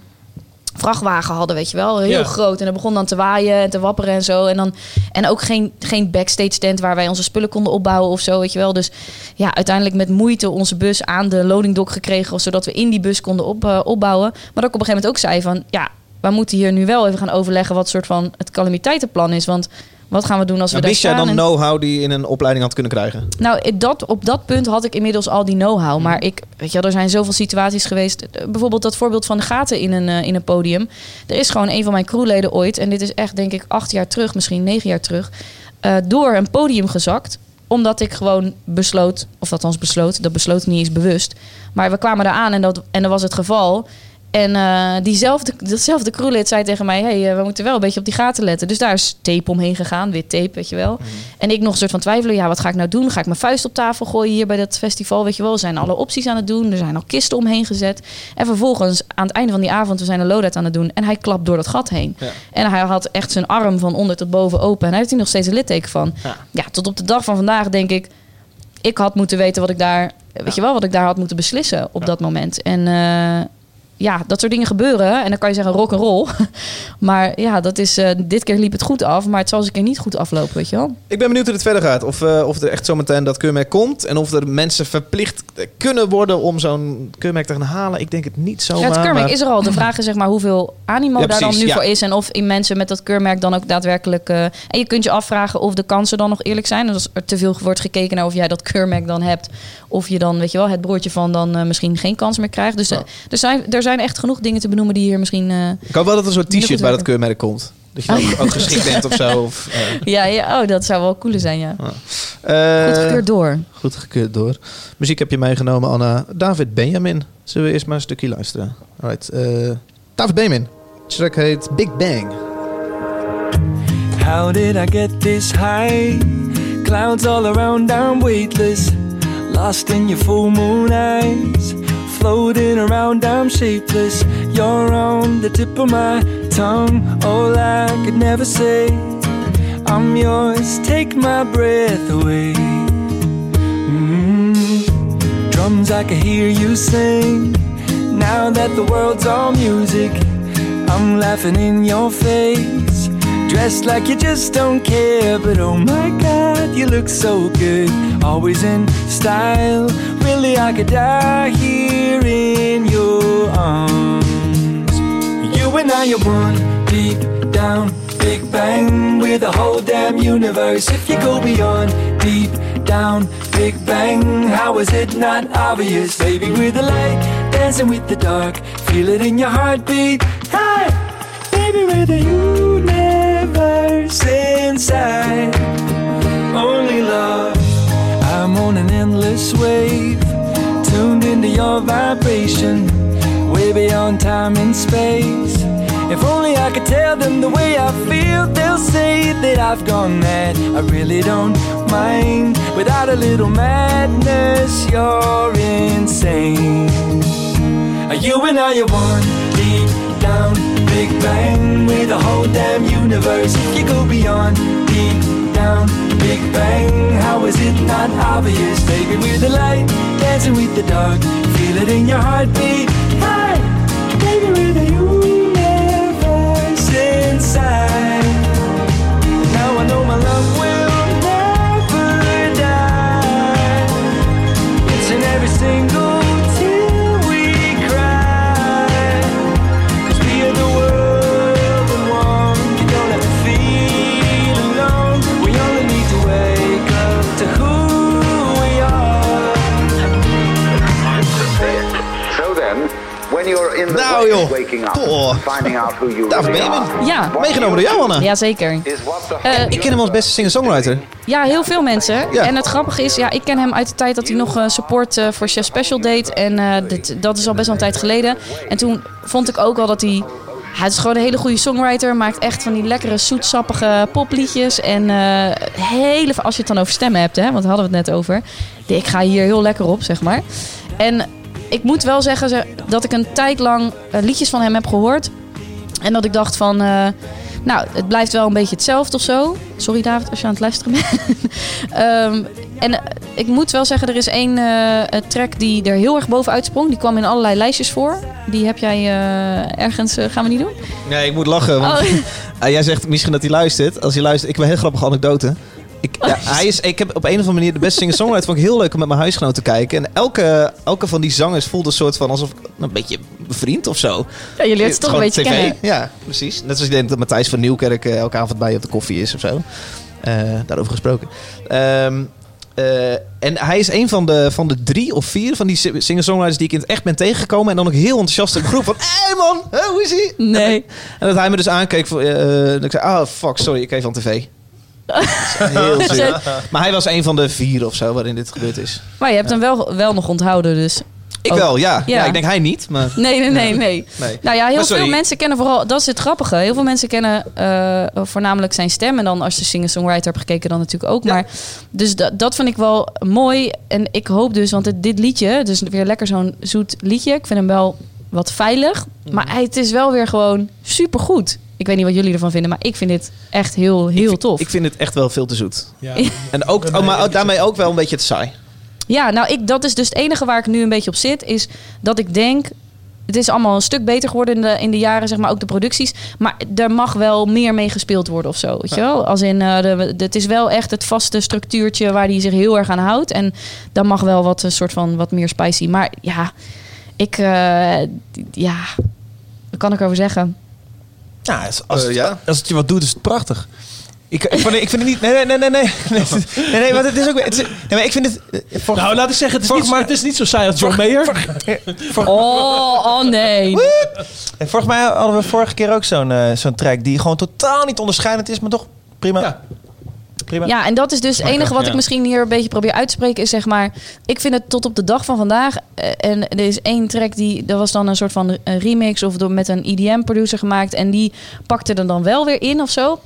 vrachtwagen hadden, weet je wel. Heel Ja. groot. En dat begon dan te waaien en te wapperen en zo. En, dan, en ook geen, geen backstage tent waar wij onze spullen konden opbouwen of zo, weet je wel. Dus ja, uiteindelijk met moeite onze bus aan de loading dock gekregen... zodat we in die bus konden op, eh, opbouwen. Maar dat ik op een gegeven moment ook zei van... ja, we moeten hier nu wel even gaan overleggen... wat soort van het calamiteitenplan is. Want wat gaan we doen als we Nou, daar wist jij staan? dan en- know-how die je in een opleiding had kunnen krijgen? nou, dat, op dat punt had ik inmiddels al die know-how. Maar ik, weet je wel, er zijn zoveel situaties geweest. Eh, Bijvoorbeeld dat voorbeeld van de gaten in een, eh, in een podium. Er is gewoon een van mijn crewleden ooit, en dit is echt denk ik acht jaar terug, misschien negen jaar terug, eh, door een podium gezakt omdat ik gewoon besloot, of althans besloot, dat besloot niet eens bewust. Maar we kwamen daar aan en dat, en dat was het geval. En eh, diezelfde, datzelfde crewlid zei tegen mij: hey, eh, we moeten wel een beetje op die gaten letten. Dus daar is tape omheen gegaan, wit tape, weet je wel. En ik nog een soort van twijfelen: ja, wat ga ik nou doen? Ga ik mijn vuist op tafel gooien hier bij dat festival? Weet je wel, we zijn alle opties aan het doen. Er zijn al kisten omheen gezet. En vervolgens, aan het einde van die avond, we zijn een loadout aan het doen. En hij klapt door dat gat heen. Ja. En hij had echt zijn arm van onder tot boven open. En hij heeft hier nog steeds een litteken van. Ja. Ja, tot op de dag van vandaag denk ik. Ik had moeten weten wat ik daar, weet je wel, wat ik daar had moeten beslissen op dat moment. En eh, ja, dat soort dingen gebeuren. En dan kan je zeggen rock and roll. maar ja, dat is, eh, dit keer liep het goed af, maar het zal eens een keer niet goed aflopen, weet je wel. Ik ben benieuwd hoe het verder gaat. Of, eh, of er echt zometeen dat keurmerk komt. En of er mensen verplicht eh, kunnen worden om zo'n keurmerk te gaan halen. Ik denk het niet zo. Ja, het keurmerk is er al. De vraag is zeg maar hoeveel animo Ja, daar dan nu ja. voor is. En of in mensen met dat keurmerk dan ook daadwerkelijk... en je kunt je afvragen of de kansen dan nog eerlijk zijn. Dus als er te veel wordt gekeken naar of jij dat keurmerk dan hebt... of je dan, weet je wel, het broertje van dan misschien geen kans meer krijgt. Dus er, zijn, er zijn echt genoeg dingen te benoemen die hier misschien... eh, Ik hoop wel dat er zo'n t-shirt bij dat keurmerk komt. Dat je ook, ook geschikt bent of zo. Of, eh, ja, ja, oh, dat zou wel cool zijn, ja. eh, Goed gekeurd door. Goed gekeurd door. Muziek heb je meegenomen, Anna. David Benjamin. Zullen we eerst maar een stukje luisteren? Alright. eh, David Benjamin. De track heet Big Bang. How did I get this high? Clouds all around, I'm weightless. Lost in your full moon eyes. Floating around, I'm shapeless. You're on the tip of my tongue. All I could never say. I'm yours, take my breath away. Mm. Drums, I can hear you sing. Now that the world's all music, I'm laughing in your face. Dressed like you just don't care, but oh my god, you look so good. Always in style. Really, I could die here in your arms. You and I are one deep down, big bang with the whole damn universe. If you go beyond deep down, big bang, how is it not obvious? Baby, we're the light dancing with the dark. Feel it in your heartbeat. Hey, we're the universe inside. Only love. I'm on an endless wave, tuned into your vibration, way beyond time and space. If only I could tell them the way I feel, they'll say that I've gone mad. I really don't mind. Without a little madness, you're insane. Are you and I are one deep down, big bang with the whole damn universe. You go beyond deep down, big bang, how is it not obvious? Baby, we're the light dancing with the dark. Feel it in your heartbeat. Hey, Nou, joh. Poh. finding out who you David are, Ja, Meegenomen door jou, Anne. Jazeker. the Eh, Ik ken hem als beste singer-songwriter. Ja, heel veel mensen. Ja. En het grappige is, ja, ik ken hem uit de tijd dat hij nog eh, support eh, voor Chef Special deed. En eh, dit, dat is al best wel een tijd geleden. En toen vond ik ook al dat hij... Hij is gewoon een hele goede songwriter. Maakt echt van die lekkere, zoetsappige popliedjes. En eh, hele, als je het dan over stemmen hebt, hè, want daar hadden we het net over. Ik ga hier heel lekker op, zeg maar. En ik moet wel zeggen ze- dat ik een tijd lang eh, liedjes van hem heb gehoord. En dat ik dacht van... eh, nou, het blijft wel een beetje hetzelfde of zo. Sorry David, als je aan het luisteren bent. Ehm, en eh, ik moet wel zeggen, er is één track die er heel erg bovenuit sprong. Die kwam in allerlei lijstjes voor. Die heb jij ergens... gaan we niet doen? Nee, ik moet lachen. Want, Oh. Jij zegt misschien dat hij luistert. Als hij luistert, ik heb een heel grappige anekdote. Ik, ja, hij is, ik heb op een of andere manier de beste singer-songwriter vond ik heel leuk om met mijn huisgenoot te kijken. En elke, elke van die zangers voelde een soort van alsof een beetje bevriend of zo. Ja, je leert ze toch een beetje kennen. Ja, precies. Net zoals ik denk dat Matthijs van Nieuwkerk eh, elke avond bij je op de koffie is of zo. Eh, daarover gesproken. Ehm, eh, en hij is een van de, van de drie of vier van die si- singer-songwriters die ik in het echt ben tegengekomen. En dan ook heel enthousiast in de groep van... Hé hey man, hoe is hij? Nee. En dat hij me dus aankeek. Eh, dat ik zei, ah fuck, sorry, ik even van tv. Heel. Maar hij was een van de vier of zo waarin dit gebeurd is. Maar je hebt hem wel, wel nog onthouden, dus... Ik Ook. wel, ja. Ja. ja. Ik denk hij niet, maar... Nee, nee, nee, nee. Nee. Nou ja, heel Maar veel mensen kennen vooral... Dat is het grappige. Heel veel mensen kennen eh, voornamelijk zijn stem. En dan als je singer-songwriter hebt gekeken, dan natuurlijk ook. Maar, dus dat, dat vind ik wel mooi. En ik hoop dus, want het, dit liedje... Dus weer lekker zo'n zoet liedje. Ik vind hem wel wat veilig. Maar hij, het is wel weer gewoon supergoed. Ik weet niet wat jullie ervan vinden, maar ik vind dit echt heel, heel tof. Ik vind het echt wel veel te zoet. Ja. En ook, oh, maar daarmee ook wel een beetje te saai. Ja, nou, ik, dat is dus het enige waar ik nu een beetje op zit. Is dat ik denk. Het is allemaal een stuk beter geworden in de, in de jaren, zeg maar, ook de producties. Maar er mag wel meer mee gespeeld worden of zo. Weet je wel? Als in, eh, de, de- het is wel echt het vaste structuurtje waar hij zich heel erg aan houdt. En dan mag wel wat een soort van wat meer spicy. Maar ja, ik. eh, ja, wat kan ik erover zeggen? Ja, als, als, Eh, het, als het je wat doet, is het prachtig. Ik, ik, vind, ik vind het niet... Nee, nee, nee, nee. Nee, nee, nee, nee want het is ook... Het is, nee, maar ik vind het... voor- Nou, laat ik zeggen, het is, niet, maar- het is niet zo saai als John Mayer. Oh, oh nee. En volgens mij hadden we vorige keer ook zo'n eh, zo'n track die gewoon totaal niet onderscheidend is, maar toch prima. Ja. Prima. Ja, en dat is dus het enige wat ja. ik misschien hier een beetje probeer uit te spreken. Is zeg maar, ik vind het tot op de dag van vandaag. eh, en er is één track die, dat was dan een soort van een remix of door, met een EDM-producer gemaakt. En die pakte er dan wel weer in of zo.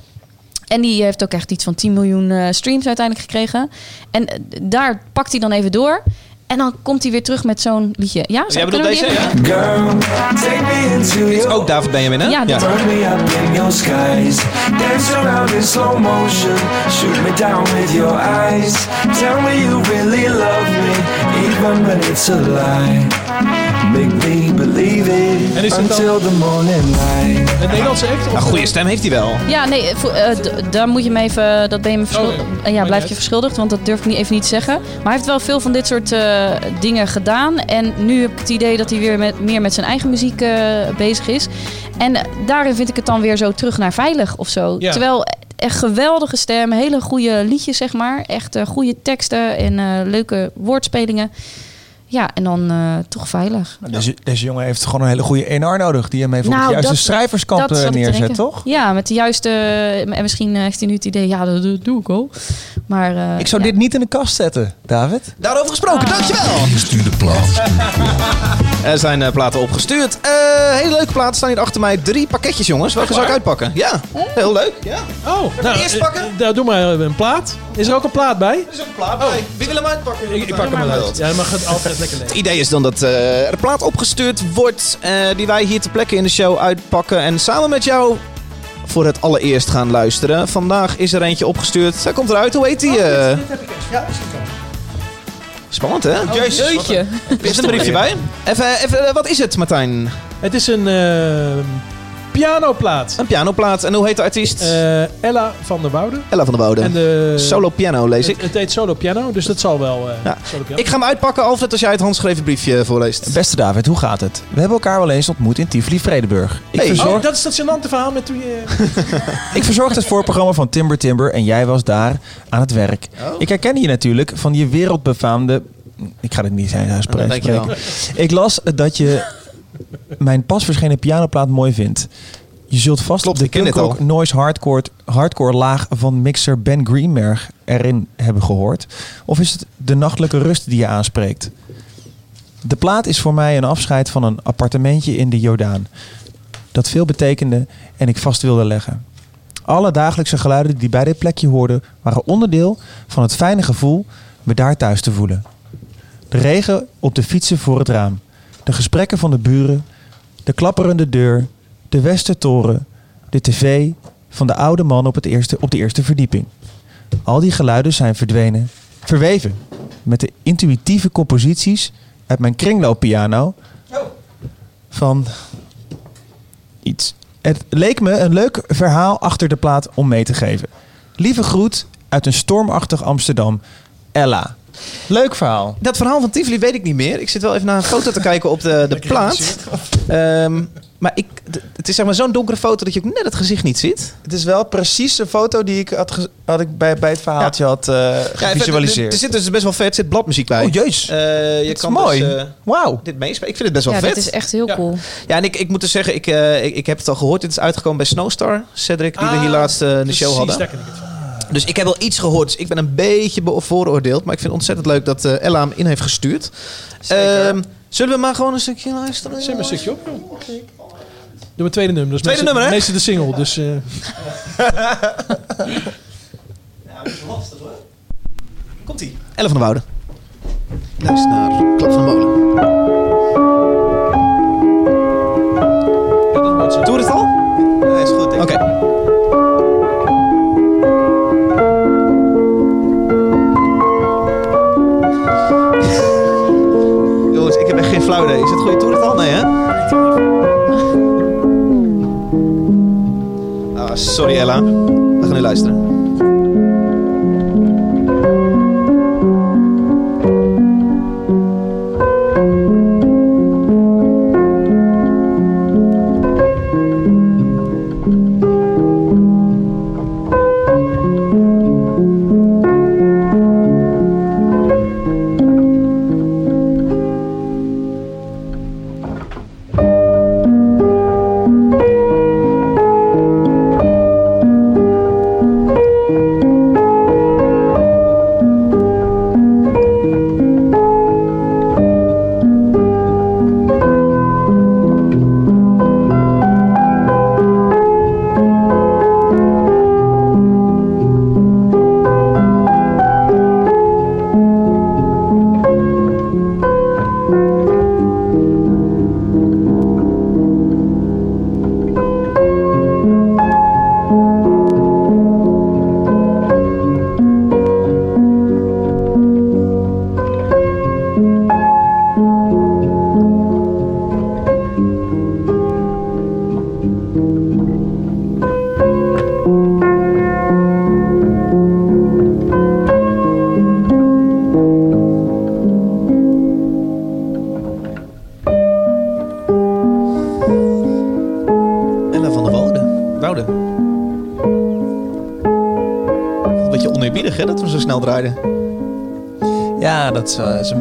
En die heeft ook echt iets van 10 miljoen eh, streams uiteindelijk gekregen. En eh, daar pakt hij dan even door. En dan komt hij weer terug met zo'n liedje. Ja, Jij kunnen bedoelt we die deze, ja? Girl, take me into Is your ook David Benjamin, hè? Ja, dat- Burn me up in your skies. Dance around in slow motion. Shoot me down with your eyes. Tell me you really love me, even when it's a lie. Make me believe it En is het dan- until the morning light. Een Nederlandse? Of Een goede stem heeft hij wel. Ja, nee, eh, d- daar moet je me even, dat ben je me verschuldigd. Oh, nee. Eh, ja, blijf je verschuldigd, want dat durf ik niet, even niet te zeggen. Maar hij heeft wel veel van dit soort eh, dingen gedaan. En nu heb ik het idee dat hij weer met, meer met zijn eigen muziek eh, bezig is. En eh, daarin vind ik het dan weer zo terug naar veilig of zo. Ja. Terwijl echt geweldige stem, hele goede liedjes, zeg maar. Echt eh, goede teksten en eh, leuke woordspelingen. Ja, en dan eh, toch veilig. Deze, deze jongen heeft gewoon een hele goede ENR nodig. Die hem even op Nou, het juiste dat- schrijverskant dat eh, neerzet, toch? Ja, met de juiste... En misschien eh, heeft hij nu het idee, ja, dat, dat doe ik al. Maar, eh, Ik zou ja. dit niet in de kast zetten, David. Daarover gesproken, dankjewel. Stuur de plaat. Er zijn eh, platen opgestuurd. Eh, hele leuke platen staan hier achter mij. Drie pakketjes, jongens. Welke zou ik uitpakken? Ja, heel leuk. Ja. Oh, nou, eerst eh, pakken? eh, doe maar een plaat. Is er ook een plaat bij? Er is ook een plaat bij. Wie wil hem uitpakken? Ik, ik pak hem wel uit. Ja, dan mag het altijd lekker Het lezen. idee is dan dat eh, er een plaat opgestuurd wordt eh, die wij hier ter plekke in de show uitpakken en samen met jou voor het allereerst gaan luisteren. Vandaag is er eentje opgestuurd. Hij komt eruit. Hoe heet die? eh? Spannend, hè? Jeetje. Er is een briefje bij. Even, even, wat is het, Martijn? Het is een eh, pianoplaat. Een pianoplaat. En hoe heet de artiest? Eh, Ella van der Woude. Ella van der Woude. En de, Solo piano lees ik. Het, het heet solo piano, dus dat zal wel eh, Ja. solo piano. Ik ga hem uitpakken, Alfred, als jij het handgeschreven briefje voorleest. Beste David, hoe gaat het? We hebben elkaar wel eens ontmoet in Tivoli-Vredenburg. Ik, Hey. verzorg, Oh, dat is dat gênante verhaal met toen je... ik verzorgde het voorprogramma van Timber Timber en jij was daar aan het werk. Oh. Ik herken je natuurlijk van je wereldbefaamde... Ik ga dit niet zijn uitspreken. dankjewel. Ik las dat je mijn pas verschenen pianoplaat mooi vindt. Je zult vast Klopt, de Kilcock al. Noise hardcore, hardcore laag van mixer Ben Greenberg erin hebben gehoord. Of is het de nachtelijke rust die je aanspreekt? De plaat is voor mij een afscheid van een appartementje in de Jordaan. Dat veel betekende en ik vast wilde leggen. Alle dagelijkse geluiden die bij dit plekje hoorden, waren onderdeel van het fijne gevoel me daar thuis te voelen. De regen op de fietsen voor het raam. De gesprekken van de buren. De klapperende deur. De Westertoren. De tv van de oude man op, het eerste, op de eerste verdieping. Al die geluiden zijn verdwenen. Verweven met de intuïtieve composities uit mijn kringlooppiano. Van iets. Het leek me een leuk verhaal achter de plaat om mee te geven. Lieve groet uit een stormachtig Amsterdam. Ella. Leuk verhaal. Dat verhaal van Tivoli weet ik niet meer. Ik zit wel even naar een foto te kijken op de, de plaat. Ehm, maar ik, het is zeg maar zo'n donkere foto dat je ook net het gezicht niet ziet. Het is wel precies de foto die ik had, had ik bij, bij het verhaaltje had eh, Ja, even- gevisualiseerd. Er zit dus best wel vet, er zit bladmuziek bij. Oh, jeus. Eh, je Dat is kan mooi. Dus, Wauw. dit meespelen. Ik vind het best wel Ja, vet. dit is echt heel Ja. cool. Ja, en ik, ik moet dus zeggen, ik, eh, ik, ik heb het al gehoord. Dit is uitgekomen bij Snowstar, Cedric, die we hier laatst eh, in de show Precies, hadden. daar ken ik het van. Dus ik heb wel iets gehoord. Dus ik ben een beetje bevooroordeeld. Maar ik vind het ontzettend leuk dat eh, Ella hem in heeft gestuurd. Ehm, zullen we maar gewoon een stukje luisteren? Zet maar een stukje op. joh. Doe mijn tweede nummer. Dat is Tweede meestal- nummer, hè? meestal de single, dus... eh, Komt-ie. Ella van der Woude. Luister naar Klap van de Molen. Doe het al? Is het goede het al? Nee, hè? Ah, sorry Ella. We gaan nu luisteren.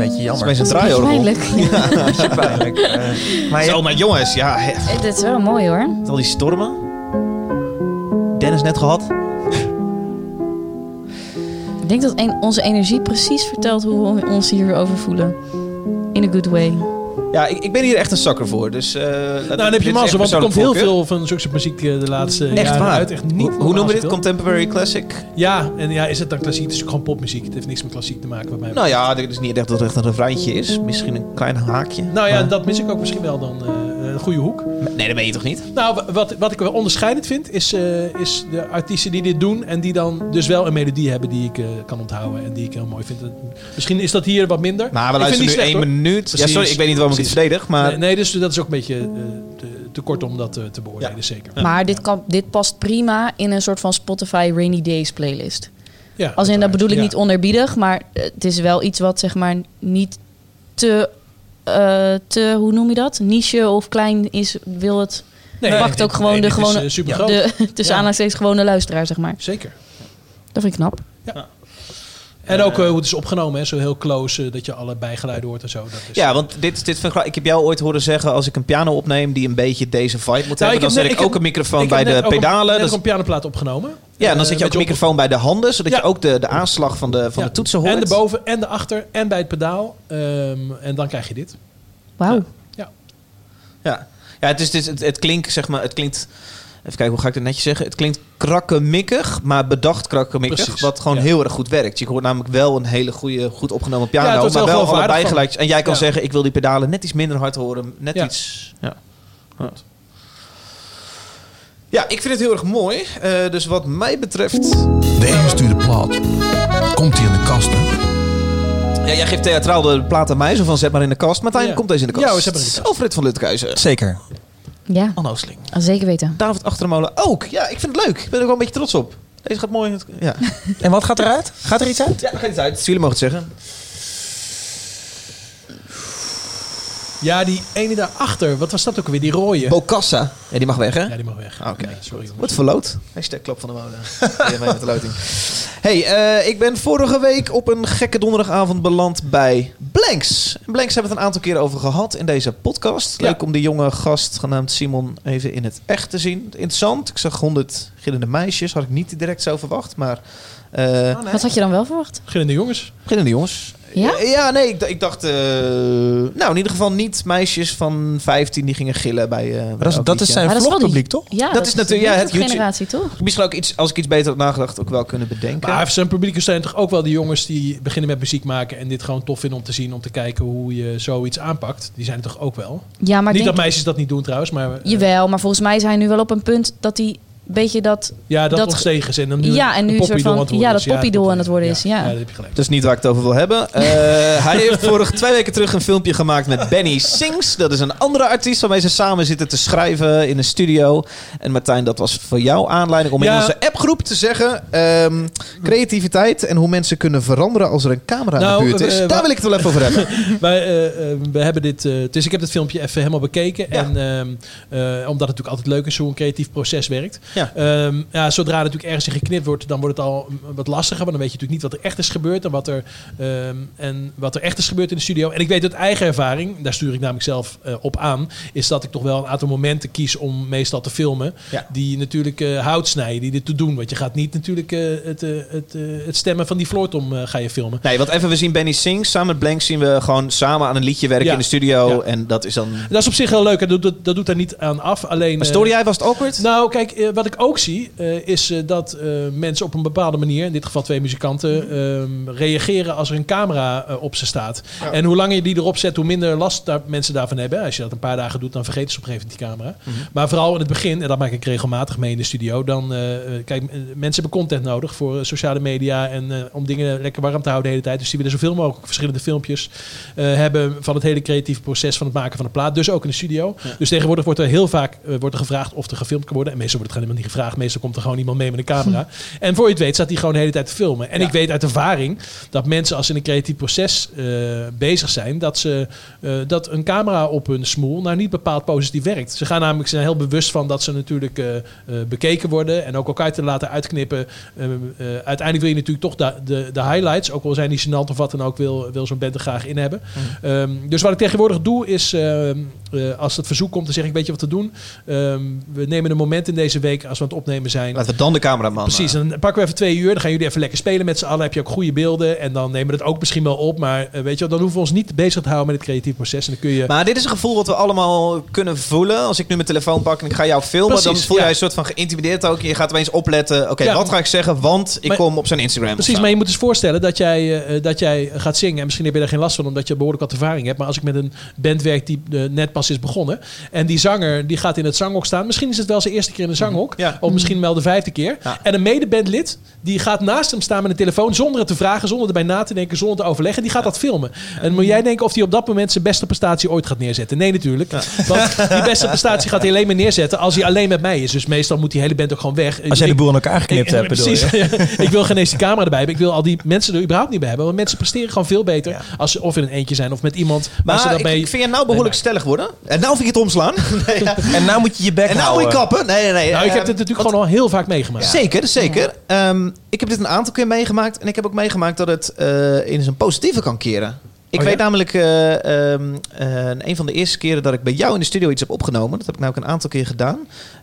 Beetje jammer. Dat is bij zijn draaiorgel. pijnlijk. Ja, dat is pijnlijk. Eh, maar Zo, maar jongens, ja, Eh, Dit is wel mooi hoor. al die stormen. Dennis net gehad. Ik denk dat een- onze energie precies vertelt hoe we ons hierover voelen. In a good way. Ja, ik, ik ben hier echt een zakker voor. Dus, eh, Nou, dan heb je mazzel, want er komt heel veel van zulke muziek eh, de laatste Echt jaren waar. uit. Echt niet hoe, hoe noemen we dit? Contemporary classic? Ja, en ja, is het dan klassiek? Het is gewoon popmuziek. Het heeft niks met klassiek te maken bij mij. Nou ja, dit is niet echt dat het echt een refreintje is. Misschien een klein haakje. Nou ja, Maar- dat mis ik ook misschien wel dan. eh, een goede hoek. Nee, dat ben je toch niet? Nou, wa- wat, wat ik wel onderscheidend vind, is, eh, is de artiesten die dit doen en die dan dus wel een melodie hebben die ik eh, kan onthouden en die ik heel mooi vind. Misschien is dat hier wat minder. Maar we Ik vind luisteren nu slecht, één hoor. minuut. Ja, sorry, ik weet niet waarom ik het verdedig, maar... Nee, nee, dus dat is ook een beetje eh, te, te kort om dat te beoordelen, zeker. Maar dit, kan, dit past prima in een soort van Spotify Rainy Days playlist. Ja, Als in, dat bedoel ik ja. niet onerbiedig, maar het is wel iets wat zeg maar niet te, eh, te hoe noem je dat? Niche of klein is, wil het. Nee, pakt nee, ook gewoon nee, de dit is, gewone, eh, de, tussen Ja. aanhalingstekens gewone luisteraar, zeg maar. Zeker. Dat vind ik knap. En ook eh, hoe het is opgenomen, hè? zo heel close, eh, dat je alle bijgeluiden hoort en zo. Dat is, Ja, want dit, dit vind ik, ik heb jou ooit horen zeggen... als ik een piano opneem die een beetje deze vibe moet Nou, hebben... dan heb zet ik, heb- ook een microfoon ik bij heb de een- pedalen. net Dat ook een pianoplaat opgenomen. ja, en dan Eh, zet je ook met een op- microfoon bij de handen... zodat Ja. je ook de, de aanslag van de, van Ja. de toetsen hoort. En de boven en de achter en bij het pedaal. Ehm, en dan krijg je dit. Wauw. Ja. Ja, ja het, is, het, het, het klinkt, zeg maar, het klinkt... Even kijken, hoe ga ik het netjes zeggen? Het klinkt krakkemikkig, maar bedacht krakkemikkig. Precies, Wat gewoon ja. heel erg goed werkt. Je hoort namelijk wel een hele goede, goed opgenomen piano. Ja, maar wel wel alle geloofwaardig van. bijgeluidjes. En jij kan Ja. zeggen, ik wil die pedalen net iets minder hard horen. Net Ja. iets... Ja. Ja. Ja, ik vind het heel erg mooi. Eh, dus wat mij betreft... De ingestuurde plaat. Komt hij in de kast, hè? Ja, jij geeft theatraal de plaat aan mij. Zo van, zet maar in de kast. Martijn, Ja. komt deze in de kast. Ja, we zetten in de kast. Alfred van Lutkuizen. Zeker. Ja, Anne Oosling. zeker weten. David Achtermolen ook. Ja, ik vind het leuk. Ik ben er wel een beetje trots op. Deze gaat mooi. Ja, En wat gaat eruit? Gaat er iets uit? ja gaat iets uit. Jullie mogen het zeggen. Ja, die ene daarachter. Wat was dat ook weer? Die rode. Bocassa. Ja, die mag weg, hè? Ja, die mag weg. Ah, Oké. Nee, sorry jongens. Wordt verloot. Hashtag klap van de mij met de loting. Hey, eh, ik ben vorige week op een gekke donderdagavond beland bij Blanks. Blanks hebben we het een aantal keren over gehad in deze podcast. Leuk Ja. om die jonge gast, genaamd Simon, even in het echt te zien. Interessant. Ik zag honderd gillende meisjes. Had ik niet direct zo verwacht, maar... eh Wat had je dan wel verwacht? Beginnende jongens. Gillende jongens. Ja? Eh, Ja, nee, ik, dacht... eh, nou, in ieder geval niet meisjes van 15 die gingen gillen bij... eh, bij Dat is, dat is zijn vlogpubliek, toch? Ja, Dat is natuurlijk- ja, de het YouTube- generatie toch? Misschien ook iets, als ik iets beter had nagedacht, ook wel kunnen bedenken. Maar zijn publiek zijn toch ook wel die jongens die beginnen met muziek maken en dit gewoon tof vinden om te zien, om te kijken hoe je zoiets aanpakt. Die zijn er toch ook wel. Ja, maar niet denk, dat meisjes dat niet doen trouwens, maar jawel, maar volgens mij zijn nu wel op een punt dat die beetje dat... ja, dat, dat- ontstegen is. En dan nu Ja, en nu een soort van- ja, dat poppidol klopt aan het worden is, ja. dat heb je gelijk. Dat is niet waar ik het over wil hebben. Eh, hij heeft vorig twee weken terug een filmpje gemaakt met Benny Sings. Dat is een andere artiest waarmee ze samen zitten te schrijven in een studio. En Martijn, dat was voor jou aanleiding om in onze appgroep te zeggen... ehm, creativiteit en hoe mensen kunnen veranderen als er een camera in Nou, de buurt is. eh, Daar wa- wil ik het wel even over hebben. Wij, eh, eh, we hebben dit, eh, dus ik heb dit filmpje even helemaal bekeken. Ja. En, ehm, eh, omdat het natuurlijk altijd leuk is hoe een creatief proces werkt. Ja. Ehm, ja, zodra er natuurlijk ergens in geknipt wordt, dan wordt het al wat lastiger. Want dan weet je natuurlijk niet wat er echt is gebeurd en wat er, ehm, en wat er echt is gebeurd in de studio. En ik weet uit eigen ervaring, daar stuur ik namelijk zelf eh, op aan, is dat ik toch wel een aantal momenten kies om meestal te filmen. Ja. Die natuurlijk eh, hout snijden, die dit te doen. Want je gaat niet natuurlijk eh, het, het, het stemmen van die floortom ga je filmen. Nee, want even, we zien Benny Sings. Samen met Blank zien we gewoon samen aan een liedje werken Ja. in de studio. Ja. En dat is dan... Dat is op zich heel leuk. Dat doet, dat, dat doet daar niet aan af. Alleen, Maar story jij, was het awkward? Nou, kijk, wat ik ook zie, eh, is eh, dat eh, mensen op een bepaalde manier, in dit geval twee muzikanten, ehm, reageren als er een camera op ze staat. En hoe langer je die erop zet, hoe minder last daar, mensen daarvan hebben. Als je dat een paar dagen doet, dan vergeten ze op een gegeven moment die camera. Maar vooral in het begin, en dat maak ik regelmatig mee in de studio, dan, kijk, mensen hebben content nodig voor sociale media en om dingen lekker warm te houden de hele tijd. Dus die willen zoveel mogelijk verschillende filmpjes hebben van het hele creatieve proces van het maken van een plaat. Dus ook in de studio. Dus tegenwoordig wordt er heel vaak wordt er gevraagd of er gefilmd kan worden. En meestal wordt het helemaal niet gevraagd. Meestal komt er gewoon iemand mee met een camera. En voor je het weet staat hij gewoon de hele tijd te filmen. En ik weet uit ervaring dat mensen als ze in een creatief proces eh, bezig zijn... Dat, ze, eh, dat een camera op hun smoel nou niet bepaald positief werkt. Ze gaan namelijk zijn heel bewust van dat ze natuurlijk eh, bekeken worden. En ook elkaar te laten uitknippen. Uiteindelijk wil je natuurlijk toch de, de, de highlights... ook al zijn die gênant of wat dan ook, wil, wil zo'n band er graag in hebben. Ehm, dus wat ik tegenwoordig doe is... ehm, eh, als het verzoek komt, dan zeg ik, weet je wat te doen? Ehm, we nemen een moment in deze week als we aan het opnemen zijn. Laten we dan de cameraman. Precies, en dan pakken we even twee uur. Dan gaan jullie even lekker spelen met z'n allen. Heb je ook goede beelden. En dan nemen we het ook misschien wel op. Maar eh, weet je, wel, dan hoeven we ons niet bezig te houden met het creatief proces. En dan kun je... Maar dit is een gevoel wat we allemaal kunnen voelen. Als ik nu mijn telefoon pak en ik ga jou filmen, dan voel jij ja. een soort van geïntimideerd ook. Je gaat opeens opletten. Oké, Ja. wat ga ik zeggen? Want ik Maar- kom op zijn Instagram. Precies, maar je moet dus voorstellen dat jij, eh, dat jij gaat zingen. En misschien heb je daar geen last van, omdat je behoorlijk wat ervaring hebt. Maar als ik met een band werk die eh, net pas is begonnen. En die zanger die gaat in het zanghok staan. Misschien is het wel zijn eerste keer in een zanghok. Ja. Of misschien wel de vijfde keer. Ja. En een medebandlid die gaat naast hem staan met een telefoon. Zonder het te vragen, zonder erbij na te denken, zonder te overleggen. Die gaat dat filmen. En moet jij denken of hij op dat moment zijn beste prestatie ooit gaat neerzetten. Nee, natuurlijk. Want die beste prestatie gaat hij alleen maar neerzetten als hij alleen met mij is. Dus meestal moet die hele band ook gewoon weg. Als jij de boel aan elkaar geknipt hebt, bedoel precies. je? ik wil geen eens die camera erbij hebben. Ik wil al die mensen er überhaupt niet bij hebben. Want mensen presteren gewoon veel beter als ze of in een eentje zijn of met iemand. ze Maar dat ik, mee... ik vind je nou behoorlijk stellig worden. En nou vind je het omslaan. nee, ja. En nou moet je je bek En nou houden. moet je kappen. Nee, nee, nee. nou, ik heb Eh, dit natuurlijk gewoon al heel vaak meegemaakt. Zeker, zeker. Ehm, ik heb dit een aantal keer meegemaakt. En ik heb ook meegemaakt dat het eh, in zijn positieve kan keren. Ik Oh, weet namelijk, eh, ehm, eh, een van de eerste keren dat ik bij jou in de studio iets heb opgenomen, dat heb ik namelijk een aantal keer gedaan,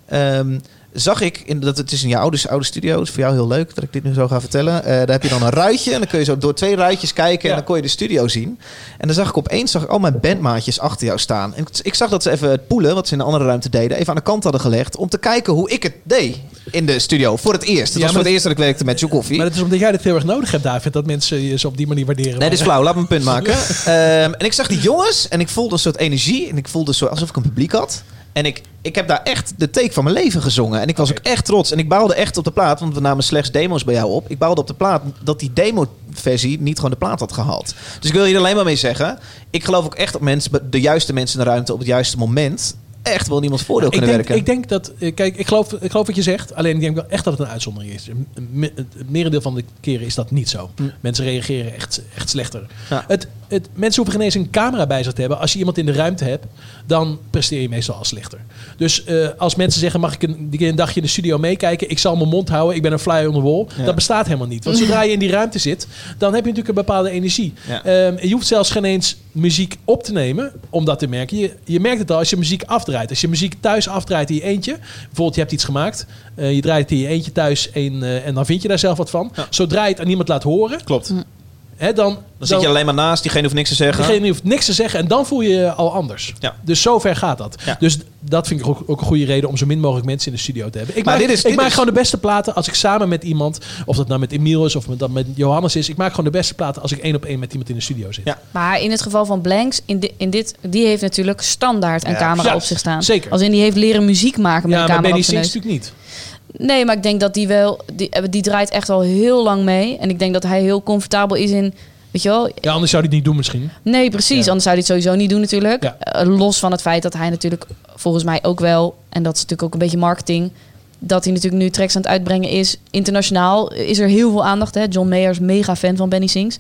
ehm, zag ik, in, dat het is in jouw oude, oude studio, is voor jou heel leuk dat ik dit nu zo ga vertellen. Eh, daar heb je dan een ruitje en dan kun je zo door twee ruitjes kijken Ja. en dan kon je de studio zien. En dan zag ik opeens zag ik al mijn bandmaatjes achter jou staan. En ik- ik zag dat ze even het poelen, wat ze in de andere ruimte deden, even aan de kant hadden gelegd om te kijken hoe ik het deed in de studio voor het eerst. Het Ja, was voor het eerst dat ik werkte met Joe Koffie. Maar dat is omdat jij dit heel erg nodig hebt, David. Dat mensen je zo op die manier waarderen. Nee, dit is flauw. Laat me een punt maken. Ehm, en ik zag die jongens en ik voelde een soort energie. En ik voelde zo alsof ik een publiek had. En ik, ik heb daar echt de take van mijn leven gezongen. En ik was ook echt trots. En ik baalde echt op de plaat, want we namen slechts demo's bij jou op. Ik baalde op de plaat dat die demo-versie niet gewoon de plaat had gehaald. Dus ik wil hier alleen maar mee zeggen. Ik geloof ook echt dat mensen, de juiste mensen in de ruimte op het juiste moment... echt wel niemands voordeel ik kunnen denk, werken. ik denk dat, eh, kijk, ik geloof, ik geloof wat je zegt. Alleen ik denk wel echt dat het een uitzondering is. Het merendeel van de keren is dat niet zo. Mensen reageren echt, echt slechter. Hm. Ja. Het, het, mensen hoeven geen eens een camera bij zich te hebben. Als je iemand in de ruimte hebt, dan presteer je meestal al slechter. Dus eh, als mensen zeggen, mag ik een, een dagje in de studio meekijken? Ik zal mijn mond houden, ik ben een fly on the wall. Ja. Dat bestaat helemaal niet. Want zodra je in die ruimte zit, dan heb je natuurlijk een bepaalde energie. Ja. Ehm, je hoeft zelfs geen eens muziek op te nemen om dat te merken. Je, je merkt het al als je muziek afdraait. Als je muziek thuis afdraait in je eentje. Bijvoorbeeld je hebt iets gemaakt. eh, je draait het in je eentje thuis en, eh, en dan vind je daar zelf wat van. Zodra je het aan niemand laat horen. Klopt. Hè, dan, Dan zit je alleen maar naast, diegene hoeft niks te zeggen. Degene hoeft niks te zeggen en dan voel je je al anders. Ja. Dus zover gaat dat. Ja. Dus dat vind ik ook, ook een goede reden om zo min mogelijk mensen in de studio te hebben. Ik Maar maak, dit is- ik dit maak is- gewoon de beste platen als ik samen met iemand, of dat nou met Emiel is of met, dat met Johannes is. Ik maak gewoon de beste platen als ik één op één met iemand in de studio zit. Ja. Maar in het geval van Blanks, in, di- in dit, die heeft natuurlijk standaard een Ja, camera ja, op zich staan. zeker. Als in die heeft leren muziek maken met Ja, een maar camera Benny op zijn Sings neus. natuurlijk niet. Nee, maar ik denk dat die wel, die, eh, die draait echt al heel lang mee. En ik denk dat hij heel comfortabel is in, weet je wel, Ja, anders zou hij het niet doen misschien. Nee, precies. Ja. Anders zou hij het sowieso niet doen natuurlijk. Ja. Eh, los van het feit dat hij natuurlijk volgens mij ook wel... en dat is natuurlijk ook een beetje marketing... dat hij natuurlijk nu tracks aan het uitbrengen is. Internationaal is er heel veel aandacht. Hè? John Mayer is mega fan van Benny Sings.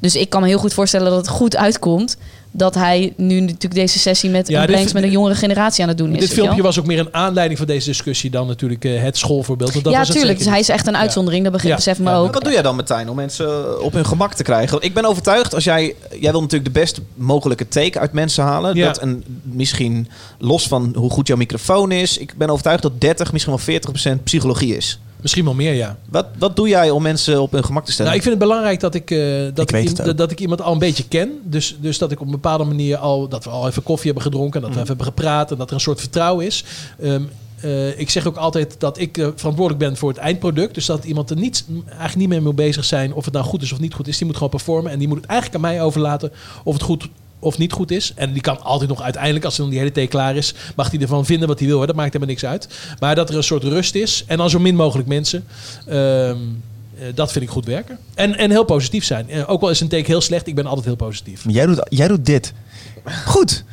Dus ik kan me heel goed voorstellen dat het goed uitkomt... dat hij nu natuurlijk deze sessie met Ja, Blanks met een jongere generatie aan het doen is. Dit filmpje was ook meer een aanleiding voor deze discussie dan natuurlijk eh, het schoolvoorbeeld. Want dat ja, was tuurlijk. Dus hij is echt een uitzondering. Dat begrijp Ja. besef me Ja. ook. Wat doe jij dan, Martijn, om mensen op hun gemak te krijgen? Want Ik ben overtuigd, als jij... Jij wil natuurlijk de best mogelijke take uit mensen halen. Ja. Dat een, misschien los van hoe goed jouw microfoon is... Ik ben overtuigd dat 30, misschien wel 40 procent psychologie is. Misschien wel meer, ja. Wat, wat doe jij om mensen op hun gemak te stellen? Nou, ik vind het belangrijk dat ik, eh, dat, ik, dat ik iemand al een beetje ken. Dus, dus dat ik op een bepaalde manier al... dat we al even koffie hebben gedronken... en dat we even hebben gepraat... en dat er een soort vertrouwen is. Ehm, eh, ik zeg ook altijd dat ik eh, verantwoordelijk ben voor het eindproduct. Dus dat iemand er niet, eigenlijk niet meer mee bezig zijn... of het nou goed is of niet goed is. Die moet gewoon performen. En die moet het eigenlijk aan mij overlaten... of het goed of niet goed is. En die kan altijd nog uiteindelijk, als dan die hele thee klaar is... mag hij ervan vinden wat hij wil. Hoor. Dat maakt helemaal niks uit. Maar dat er een soort rust is. En dan zo min mogelijk mensen... Ehm, eh, dat vind ik goed werken. En, en heel positief zijn. Eh, ook al is een take heel slecht, ik ben altijd heel positief. Maar jij doet, jij doet dit. Goed.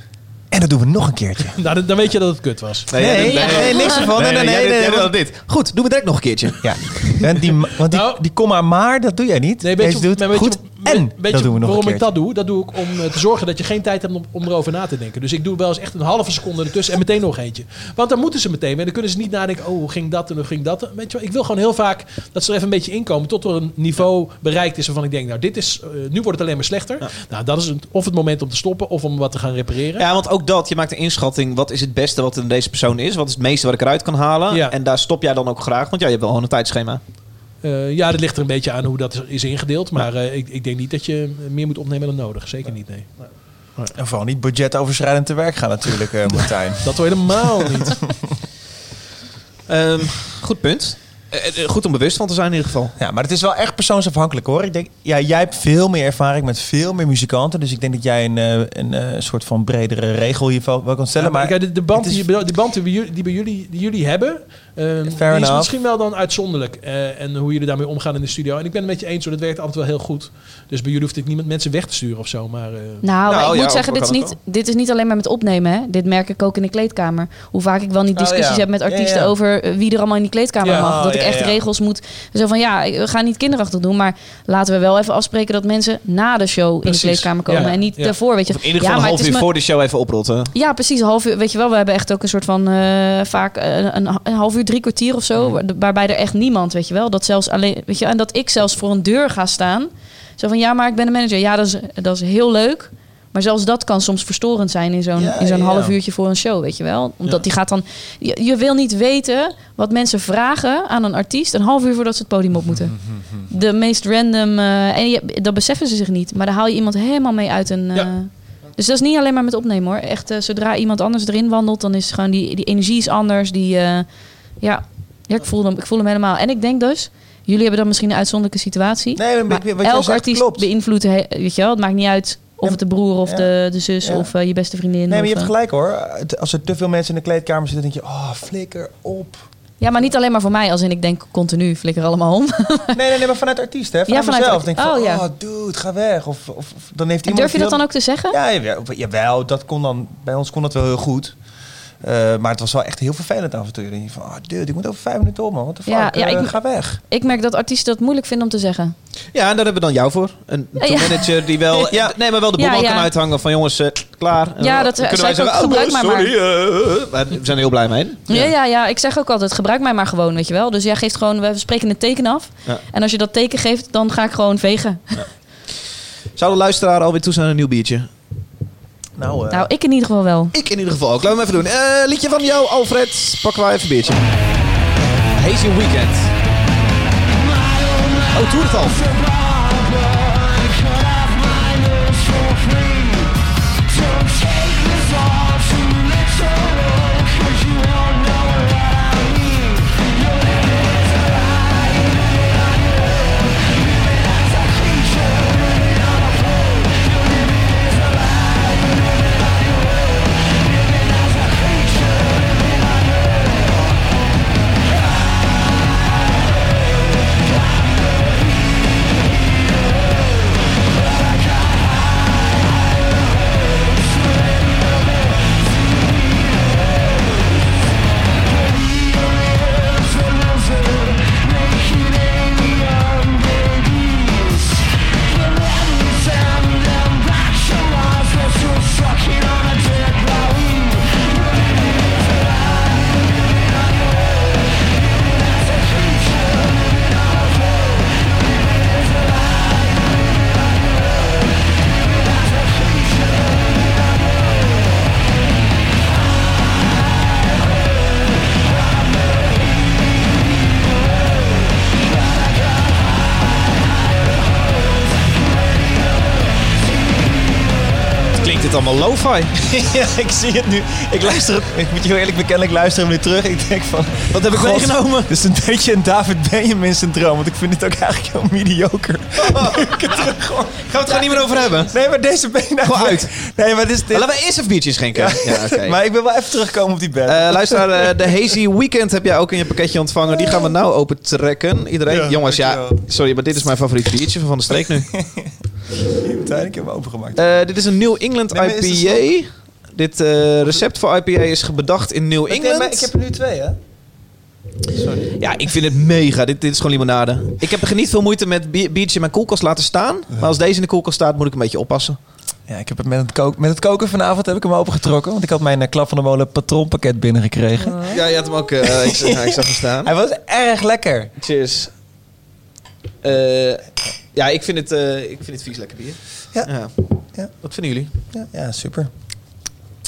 En dat doen we nog een keertje. Nou, dan, dan weet je dat het kut was. Nee, Nee, nee, nee, niks ervan. Nee, nee, nee, nee, jij want- wil dit. Goed, doen we direct nog een keertje. Ja. En die, want die, Nou- die komma maar, dat doe jij niet. Nee, weet Deze je, doet maar weet goed. je, en weet dat je doen we nog waarom ik dat doe? Dat doe ik om eh, te zorgen dat je geen tijd hebt om, om erover na te denken. Dus ik doe wel eens echt een halve seconde ertussen en meteen nog eentje. Want dan moeten ze meteen. En dan kunnen ze niet nadenken, oh, hoe ging dat en hoe ging dat? Weet je wel, ik wil gewoon heel vaak dat ze er even een beetje inkomen tot er een niveau bereikt is waarvan ik denk, nou, dit is, eh, nu wordt het alleen maar slechter. Nou, dat is het, of het moment om te stoppen of om wat te gaan repareren. Ja, want ook dat, je maakt een inschatting. Wat is het beste wat in deze persoon is? Wat is het meeste wat ik eruit kan halen? Ja. En daar stop jij dan ook graag, want ja, je hebt wel gewoon een tijdschema. Eh, ja, dat ligt er een beetje aan hoe dat is- ingedeeld. Maar eh, ik, ik denk niet dat je meer moet opnemen dan nodig. Zeker niet, nee. En vooral niet budgetoverschrijdend te werk gaan natuurlijk, eh, Martijn. Dat hoor je helemaal niet. Ehm, goed punt. Goed om bewust van te zijn in ieder geval. Ja, maar het is wel echt persoonsafhankelijk hoor. Ik denk, ja, jij hebt veel meer ervaring met veel meer muzikanten. Dus ik denk dat jij een, eh, een eh, soort van bredere regel hier wel kan stellen. Ja, maar de, de band, is- die, je- die band die, bij jullie, die, bij jullie, die jullie hebben, eh, die is enough. misschien wel dan uitzonderlijk. eh, en hoe jullie daarmee omgaan in de studio. En ik ben het met je eens, hoor, dat werkt altijd wel heel goed. Dus bij jullie hoeft ik niemand mensen weg te sturen of zo. Maar, eh, Nou, maar ik ja, moet zeggen, dit is, niet, dit is niet alleen maar met opnemen. Hè. Dit merk ik ook in de kleedkamer. Hoe vaak ik wel niet Oh, discussies ja. heb met artiesten ja. over eh, wie er allemaal in die kleedkamer Ja, mag. Dat ik echt ja. regels moet. Zo van ja, we gaan niet kinderachtig doen. Maar laten we wel even afspreken dat mensen na de show in de kleedkamer komen. Ja, En niet ja. daarvoor. Weet je. In ieder ja, geval maar een half het is uur voor de show even oprotten. Ja, precies. Een half uur. Weet je wel, we hebben echt ook een soort van eh, vaak een, een half uur, drie kwartier of zo. waar- Waarbij er echt niemand, weet je wel. Dat zelfs alleen, weet je, en dat ik zelfs voor een deur ga staan. Zo van ja, maar ik ben een manager. Ja, dat is, dat is heel leuk. Maar zelfs dat kan soms verstorend zijn in zo'n Ja, in zo'n ja. half uurtje voor een show, weet je wel. Omdat die gaat dan. Je, je wil niet weten wat mensen vragen aan een artiest een half uur voordat ze het podium op moeten. De meest random. eh, en je, dat beseffen ze zich niet. Maar daar haal je iemand helemaal mee uit een. eh, dus dat is niet alleen maar met opnemen hoor. Echt, eh, zodra iemand anders erin wandelt, dan is gewoon die, die energie is anders. Die, ja, ja ik, voel hem, ik voel hem helemaal. En ik denk dus, jullie hebben dan misschien een uitzonderlijke situatie. Nee, maar elk artiest beïnvloedt, weet je wel. Het maakt niet uit of het de broer of ja. de, de zus Ja. of eh, je beste vriendin. Nee, maar of, je hebt eh, gelijk hoor. Als er te veel mensen in de kleedkamer zitten, denk je, oh, flikker op. ja, maar niet alleen maar voor mij. Als in ik denk continu flikker allemaal om. Nee, nee, nee, maar vanuit artiest, hè? Vanuit Ja, vanuit mezelf. de- Denk ik van, oh, ja. oh, dude, ga weg. Of, of, dan heeft En iemand... durf je dat dan ook te zeggen? Ja, jawel, jawel, dat kon dan... Bij ons kon dat wel heel goed. Eh, maar het was wel echt heel vervelend af en toe. Je van, oh, dude, ik moet over vijf minuten op, man. What the fuck? Ja, ja, Eh, ik- ga weg. Ik merk dat artiesten dat moeilijk vinden om te zeggen. Ja, en daar hebben we dan jou voor. Een Ja, ja. manager die wel, Ja. nee, maar wel de boel Ja, kan uithangen van jongens, eh, klaar. En Ja, dan dat, kunnen wij zeggen, ook, oh, gebruik maar sorry. maar we zijn er heel blij mee. Ja. Ja, ja, ik zeg ook altijd, gebruik mij maar gewoon, weet je wel. Dus jij geeft gewoon, we spreken een teken af. Ja. En als je dat teken geeft, dan ga ik gewoon vegen. Zou de luisteraar alweer toe zijn aan een nieuw biertje? Nou, eh, Nou, ik in ieder geval wel. Ik in ieder geval ook. Laten we hem even doen. Eh, liedje van jou, Alfred. Pakken wij even een biertje. Hazy Weekend. Oh, Tour het al. Het ja, ik zie het nu. Ik luister het. Ik moet je heel eerlijk bekennen, ik luister hem nu terug. Ik denk van... Wat heb ik God, meegenomen? Dit is een beetje een David Benjamin syndroom. Want ik vind het ook eigenlijk heel mediocre. Gaan we het er gewoon niet meer over hebben? Nee, maar deze ben je nou... Gewoon uit. Nee, maar dit is... Dit... Laten we eerst even biertjes schenken. Ja, oké. Maar ik wil wel even terugkomen op die band. Eh, luister, eh, de Hazy Weekend heb jij ook in je pakketje ontvangen. Die gaan we nou open trekken. Iedereen, Ja, jongens, ja, sorry, maar dit is mijn favoriet biertje van Van de Streek nu. Uiteindelijk hebben we opengemaakt. Eh, dit is een New England Nee, IPA. Dit eh, recept voor IPA is bedacht in New Ik, England. maar ik heb er nu twee, hè? Sorry. Ja, ik vind het mega. Dit, dit is gewoon limonade. Ik heb er niet veel moeite met bier- biertje in mijn koelkast laten staan. Maar als deze in de koelkast staat, moet ik een beetje oppassen. Ja, ik heb het met het, kook, met het koken vanavond heb ik hem opengetrokken. Want ik had mijn eh, klap van de molen patroonpakket binnengekregen. Ja, je had hem ook. eh, ik, ja, ik zag hem staan. Hij was erg lekker. Cheers. Eh, ja, ik vind, het, eh, ik vind het vies lekker bier. Ja. Ja. Wat vinden jullie? Ja, ja super.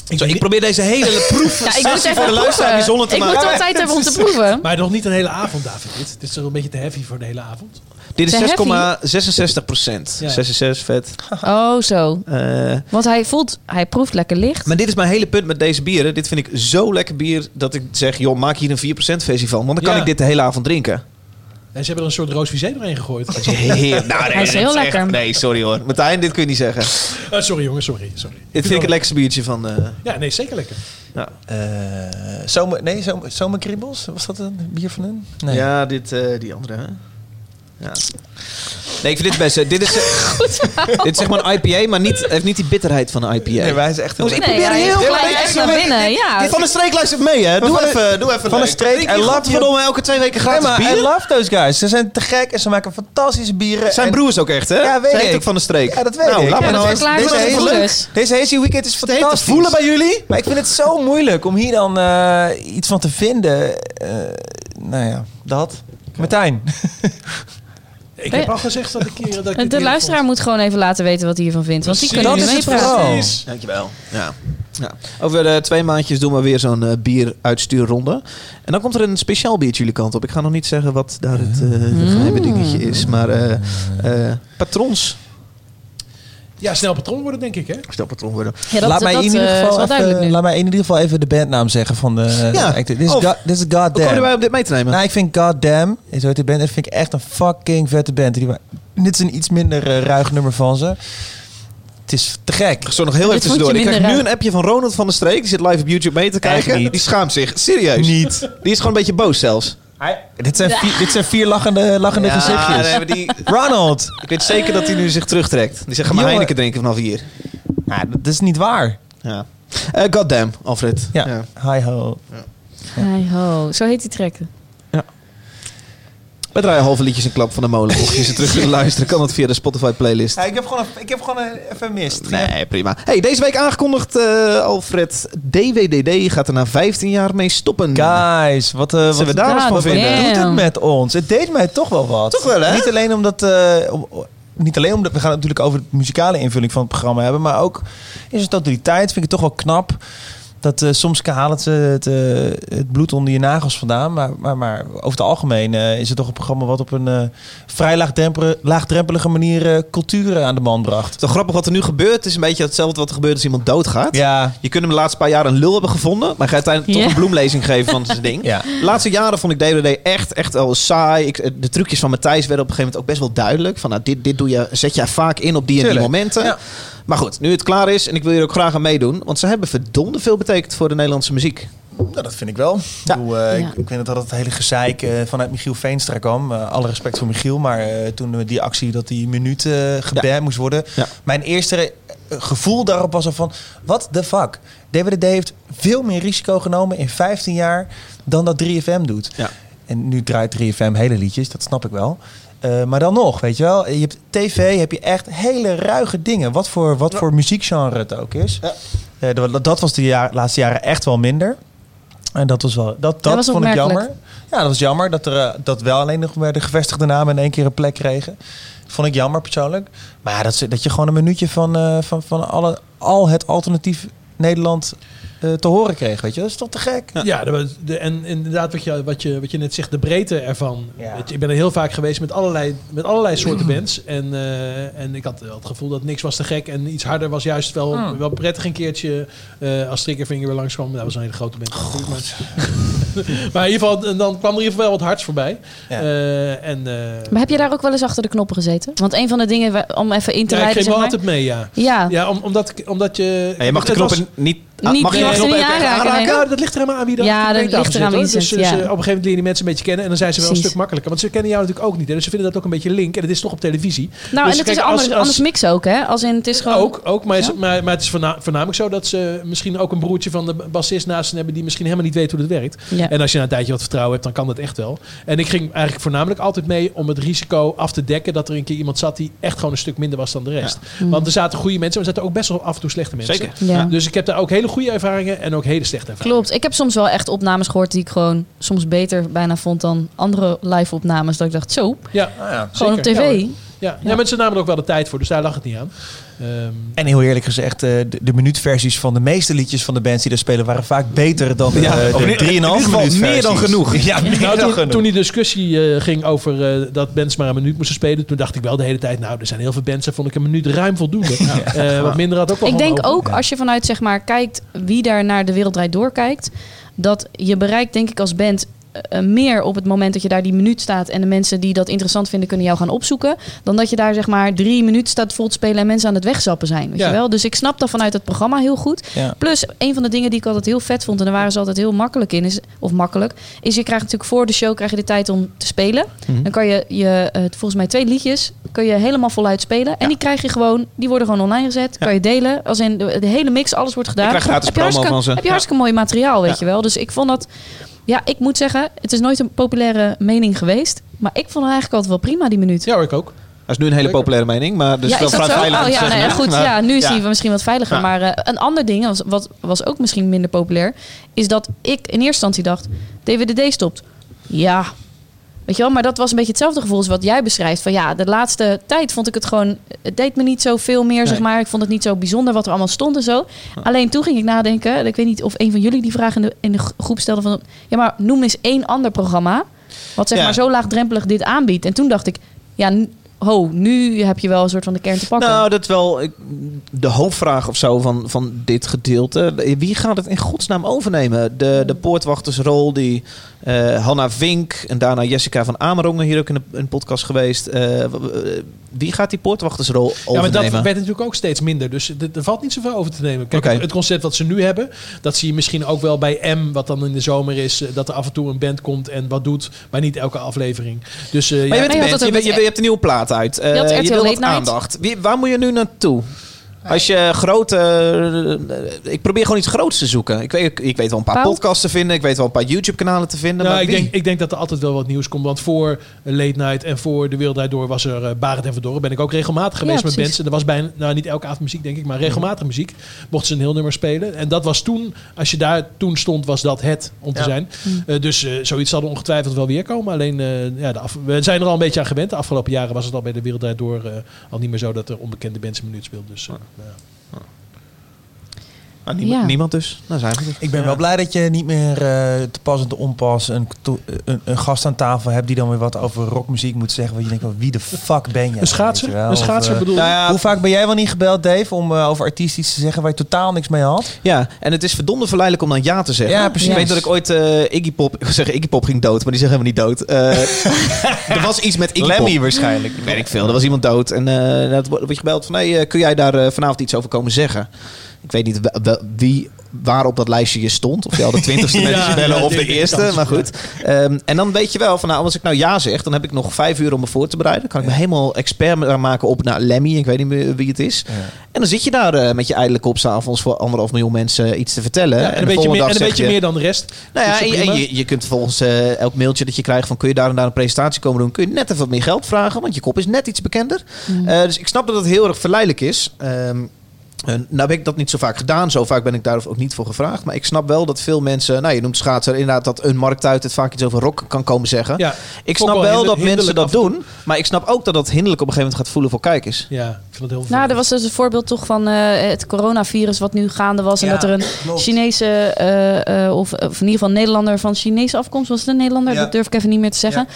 Ik, ik probeer deze hele proef Ja, ik moet even voor de luisteraar proeven. bijzonder te Ik maken. moet wel tijd hebben om te proeven. Maar nog niet een hele avond, David. Dit, dit is toch een beetje te heavy voor de hele avond. Dit is heavy? 6,66 procent. Ja. 66, vet. Oh, zo. Eh, Want hij voelt, hij proeft lekker licht. maar dit is mijn hele punt met deze bieren. Dit vind ik zo lekker bier dat ik zeg, joh, maak hier een 4% versie van. Want dan kan Ja. ik dit de hele avond drinken. En ze hebben er een soort roos visé doorheen gegooid. Heer, nou, nee, Hij is dit heel lekker. nee, sorry hoor. Martijn, dit kun je niet zeggen. Ah, sorry jongens, sorry. sorry. Dit vind ik het lekkerste biertje van... eh, Ja, nee, zeker lekker. ja. Eh zomer, nee, zomer, zomerkriebels? Was dat een bier van hun? Nee. Ja, dit, eh, die andere, hè? Ja. Nee, ik vind dit best... eh, dit, is, dit is zeg maar een IPA, maar niet, heeft niet die bitterheid van een IPA. Nee, hij is echt heel Jongens, ik Nee, probeer heel klein echt naar binnen. Ja. Dit van de streek luistert mee, hè? Doe even, doe even van de streek, je love godverdomme elke twee weken Nee, gratis maar I love those guys. Ze zijn te gek en ze maken fantastische bieren. Zijn En- broers ook echt, hè? Ja, weet Zij ik. ook van de streek. Ja, dat weet nou, ik. Laat Ja, nou eens- deze. Deze Hazy Weekend is Het fantastisch. voelen bij jullie. Maar ik vind het zo moeilijk om hier dan eh, iets van te vinden. Eh, nou ja, dat. Martijn. Ik heb al gezegd dat ik hier... Dat ik De luisteraar vond. moet gewoon even laten weten wat hij hiervan vindt. Want die Precies. kunnen nu Dat is het meepraten. Precies. Dankjewel. Ja. Ja. Over twee maandjes doen we weer zo'n eh, bieruitstuurronde. En dan komt er een speciaal biertje jullie kant op. Ik ga nog niet zeggen wat daar het eh, Mm. geheime dingetje is. Maar eh eh, patrons. Ja, snel patroon worden, denk ik, hè? Stel patron worden. Ja, dat, laat, mij in ieder eh, is geval even, laat mij in ieder geval even de bandnaam zeggen van de... Ja. Dit is. God, dit is Hoe Goddamn. wij om dit mee te nemen? Nou, ik vind Goddamn, zo heet de band, dat vind ik echt een fucking vette band. Die, dit is een iets minder eh, ruig nummer van ze. Het is te gek. Zo nog heel Dit even tussendoor. Ik krijg minder nu een appje van Ronald van der Streek. Die zit live op YouTube mee te kijken. niet. Die schaamt zich. Serieus. Niet. Die is gewoon een beetje boos zelfs. Dit zijn vier, dit zijn vier lachende, lachende Ja, gezichtjes. nee, die, Ronald! ik weet zeker dat hij nu zich terugtrekt. Die zegt, ga maar. Heineken drinken vanaf hier. Nou, dat is niet waar. Ja. Eh goddamn, Alfred. Ja. Hi ho. Hey ho, zo heet die track. We draaien halve liedjes en klap van de molen. Mocht je ze terug willen luisteren, kan dat via de Spotify playlist. ik heb gewoon, ik heb gewoon even mist. Nee, prima. Hey, deze week aangekondigd, eh, Alfred. DWDD gaat er na 15 jaar mee stoppen. Guys, wat, eh, Wat zullen we daar eens van vinden? damn. doet het met ons? Het deed mij toch wel wat. Toch wel, hè? Niet alleen omdat... eh, om- niet alleen omdat we gaan het natuurlijk over de muzikale invulling van het programma hebben, maar ook in zijn totaliteit vind ik het toch wel knap. Dat eh, soms halen ze het, eh, het bloed onder je nagels vandaan. Maar, maar, maar over het algemeen eh, is het toch een programma wat op een eh, vrij laagdrempel- laagdrempelige manier eh, cultuur aan de man bracht. Het is toch grappig wat er nu gebeurt. Het is een beetje hetzelfde wat er gebeurt als iemand doodgaat. Ja, Je kunt hem de laatste paar jaar een lul hebben gevonden. Maar ga je uiteindelijk toch een bloemlezing geven van zijn ding. ja. De laatste jaren vond ik DWD echt, echt wel saai. Ik, de trucjes van Matthijs werden op een gegeven moment ook best wel duidelijk. Van, nou, dit, dit doe je, zet je vaak in op die en die momenten. Ja. Maar goed, nu het klaar is en ik wil hier ook graag aan meedoen. Want ze hebben verdomde veel betekend voor de Nederlandse muziek. Nou, dat vind ik wel. Ja. Ik, bedoel, eh, Ja. ik, ik weet dat het hele gezeik eh, vanuit Michiel Veenstra kwam. Eh, alle respect voor Michiel. Maar eh, toen we die actie dat die minuut eh geband moest worden. Ja. Mijn eerste gevoel daarop was al van... What the fuck? DWDD heeft veel meer risico genomen in 15 jaar dan dat 3FM doet. Ja. En nu draait 3FM hele liedjes, dat snap ik wel. Eh, maar dan nog, weet je wel. Je hebt tv, heb je echt hele ruige dingen. Wat voor, wat voor muziekgenre het ook is. Ja. Eh, dat, dat was de jaar, laatste jaren echt wel minder. En dat was wel, dat, dat was vond ik jammer. Ja, dat was jammer dat er eh, dat wel alleen nog maar de gevestigde namen in één keer een plek kregen. Vond ik jammer persoonlijk. Maar ja, dat, ze- dat je gewoon een minuutje van, eh, van, van alle, al het alternatief Nederland te horen kreeg. Weet je, dat is toch te gek? Ja, de, de- en inderdaad wat je, wat, je, wat je net zegt, de breedte ervan. Ja. Weet je, ik ben er heel vaak geweest met allerlei, met allerlei soorten bands. En, eh, en ik had wel het gevoel dat niks was te gek. En iets harder was juist wel, wel prettig een keertje. eh als Triggerfinger weer langskwam. Dat was een hele grote band natuurlijk. Maar, maar in ieder geval, dan kwam er in ieder geval wel wat hards voorbij. Ja. Eh, en, eh, Maar heb je daar ook wel eens achter de knoppen gezeten? Want een van de dingen, om even in te ja, ik geef zeg wel maar. altijd mee, ja. Ja. Ja, om, omdat, omdat je... Ja, je mag de was- knoppen niet... ah, Niet- mag je je de mag ze knoppen niet ook echt aanraken, nee. Ja, dat ligt er helemaal aan wie dat Ja, op de dat ligt zit, wie zit, Dus, dus, ja. eh, op een gegeven moment leer je die mensen een beetje kennen en dan zijn ze wel een stuk makkelijker. Want ze kennen jou natuurlijk ook niet. Hè? Dus ze vinden dat ook een beetje link. En het is toch op televisie. Nou, Dus en het is anders, als- als- anders mix ook, hè? Als in, het is gewoon... Ook, ook maar, Ja? maar, maar het is voorna- voornamelijk zo dat ze misschien ook een broertje van de bassist naast hen hebben die misschien helemaal niet weet hoe dat werkt. Ja. En als je na een tijdje wat vertrouwen hebt, dan kan dat echt wel. En ik ging eigenlijk voornamelijk altijd mee om het risico af te dekken dat er een keer iemand zat die echt gewoon een stuk minder was dan de rest. Want er zaten goede mensen, maar er zaten ook best wel af en toe slechte mensen. Zeker. Ja. Dus ik heb daar ook hele goede ervaringen en ook hele slechte ervaringen. Klopt. Ik heb soms wel echt opnames gehoord die ik gewoon soms beter bijna vond dan andere live opnames. Dat ik dacht, zo, Ja, Ah, ja. gewoon op zeker. tv. Ja, ja. ja. mensen namen er ook wel de tijd voor, dus daar lag het niet aan. Ehm, En heel eerlijk gezegd, eh, de, de minuutversies van de meeste liedjes van de bands die daar spelen waren vaak beter dan Ja, eh, de in 3,5 ieder geval minuut meer dan genoeg. Ja, meer Nou, dan toen, genoeg. toen die discussie eh, ging over eh, dat bands maar een minuut moesten spelen, toen dacht ik wel de hele tijd, nou, er zijn heel veel bands, daar vond ik een minuut ruim voldoende. Eh, wat minder had ook wel Ik denk over. ook, als je vanuit zeg maar kijkt wie daar naar de wereldrijd doorkijkt, dat je bereikt denk ik als band meer op het moment dat je daar die minuut staat en de mensen die dat interessant vinden kunnen jou gaan opzoeken, dan dat je daar zeg maar drie minuten staat vol te spelen en mensen aan het wegzappen zijn. Weet Ja. je wel? Dus ik snap dat vanuit het programma heel goed. Ja. Plus, een van de dingen die ik altijd heel vet vond, en daar waren ze altijd heel makkelijk in, is, of makkelijk, is je krijgt natuurlijk voor de show krijg je de tijd om te spelen. Mhm. Dan kan je, je eh, volgens mij twee liedjes, kun je helemaal voluit spelen. En die krijg je gewoon, die worden gewoon online gezet. Kan je delen. Als in de, de hele mix, alles wordt gedaan. Ik krijg gratis heb je promo hartstikke- van ze. Heb je hartstikke mooi materiaal, weet je wel. Dus ik vond dat, ja, ik moet zeggen, het is nooit een populaire mening geweest. Maar ik vond het eigenlijk altijd wel prima, die minuut. Ja, ik ook. Dat is nu een hele populaire mening, maar dus ja, wel vrij veilig Oh ja, nou hè? goed. Maar- ja, nu is ja. hij misschien wat veiliger. Ja. Maar eh, een ander ding, was, wat was ook misschien minder populair, is dat ik in eerste instantie dacht, DWDD stopt. Ja, weet je wel, maar dat was een beetje hetzelfde gevoel als wat jij beschrijft. Van ja, de laatste tijd vond ik het gewoon, het deed me niet zoveel meer, zeg maar. Ik vond het niet zo bijzonder wat er allemaal stond en zo. Alleen toen ging ik nadenken, ik weet niet of een van jullie die vraag in de, in de groep stelde van, ja, maar noem eens één ander programma wat zeg Ja. maar zo laagdrempelig dit aanbiedt. En toen dacht ik, ja, ho, nu heb je wel een soort van de kern te pakken. Nou, dat is wel ik- de hoofdvraag of zo van, van dit gedeelte. Wie gaat het in godsnaam overnemen? De, de poortwachtersrol die eh Hanna Vink en daarna Jessica van Amerongen hier ook in de podcast geweest. Eh, wie gaat die poortwachtersrol Ja, maar overnemen? dat werd natuurlijk ook steeds minder. Dus er, valt niet zoveel over te nemen. Kijk, het- concept wat ze nu hebben, dat zie je misschien ook wel bij M, wat dan in de zomer is, eh, dat er af en toe een band komt en wat doet, maar niet elke aflevering. Dus eh, Maar ja, je, bent een je hebt een nieuwe plaat uit. Eh, Je wil wat Night. aandacht. Wie, waar moet je nu naartoe? Als je grote... eh, ik probeer gewoon iets groots te zoeken. Ik weet, ik weet wel een paar Paul? podcasts te vinden. Ik weet wel een paar YouTube-kanalen te vinden. Nou, maar ik, wie? denk, ik denk dat er altijd wel wat nieuws komt. Want voor eh, Late Night en voor De Wereld Draait Door was er uh, Barend en Verdorren. Ben ik ook regelmatig geweest met precies. mensen. Er was bijna, nou niet elke avond muziek denk ik, maar regelmatig muziek. Mochten ze een heel nummer spelen. En dat was toen, als je daar toen stond, was dat het om te Ja. zijn. Eh, dus eh, zoiets zal er ongetwijfeld wel weer komen. Alleen, eh, ja, de af- we zijn er al een beetje aan gewend. De afgelopen jaren was het al bij De Wereld Door eh, al niet meer zo dat er onbekende bands een minuut speelden. Dus, eh, ja. Nou, niemand, Ja. niemand dus. Nou zijn we. Ik ben wel blij dat je niet meer eh, te pas en te onpas een, to- een, een gast aan tafel hebt die dan weer wat over rockmuziek moet zeggen. Want je denkt, wel, wie de fuck ben jij? Een schaatser? Je wel? Een schaatser Of, eh, bedoel je? Nou ja, Hoe vaak ben jij wel niet gebeld, Dave, om eh, over artiesten iets te zeggen waar je totaal niks mee had? Ja, en het is verdomde verleidelijk om dan ja te zeggen. Ja, precies. Ik weet dat ik ooit eh, Iggy Pop... Zeggen, Iggy Pop ging dood, maar die zeggen helemaal niet dood. Eh, er was iets met Iggy Lemmy Pop. waarschijnlijk. Weet ik veel. Er was iemand dood. En eh dat wordt je gebeld van... Hey, kun jij daar vanavond iets over komen zeggen? Ik weet niet wel- wie, waar op dat lijstje je stond. Of je al de twintigste Ja, mensen bellen ja, of de eerste. kans, Maar ja. goed. Ehm, en dan weet je wel van... Nou, als ik nou ja zeg, dan heb ik nog vijf uur om me voor te bereiden. kan ik me helemaal expert maken op nou, Lemmy. Ik weet niet meer wie het is. En dan zit je daar eh, met je ijdele kop s'avonds voor anderhalf miljoen mensen iets te vertellen. En, een beetje meer, dag en een zeg beetje je- meer dan de rest. nou ja, en, je- en je, je kunt volgens eh, elk mailtje dat je krijgt van kun je daar en daar een presentatie komen doen, kun je net even wat meer geld vragen, want je kop is net iets bekender. Eh, dus ik snap dat het heel erg verleidelijk is. Ehm, nou heb ik dat niet zo vaak gedaan. Zo vaak ben ik daar ook niet voor gevraagd. Maar ik snap wel dat veel mensen... Nou, je noemt schaatser. Inderdaad dat een markt uit het vaak iets over rock kan komen zeggen. Ja, ik snap wel dat mensen dat doen. Maar ik snap ook dat dat hinderlijk op een gegeven moment gaat voelen voor kijkers. Ja, ik vind het heel Nou, er was dus een voorbeeld toch van eh, het coronavirus wat nu gaande was. En Ja, dat er een klopt. Chinese, eh, eh, of, of in ieder geval een Nederlander van Chinese afkomst, was het een Nederlander? Ja. Dat durf ik even niet meer te zeggen.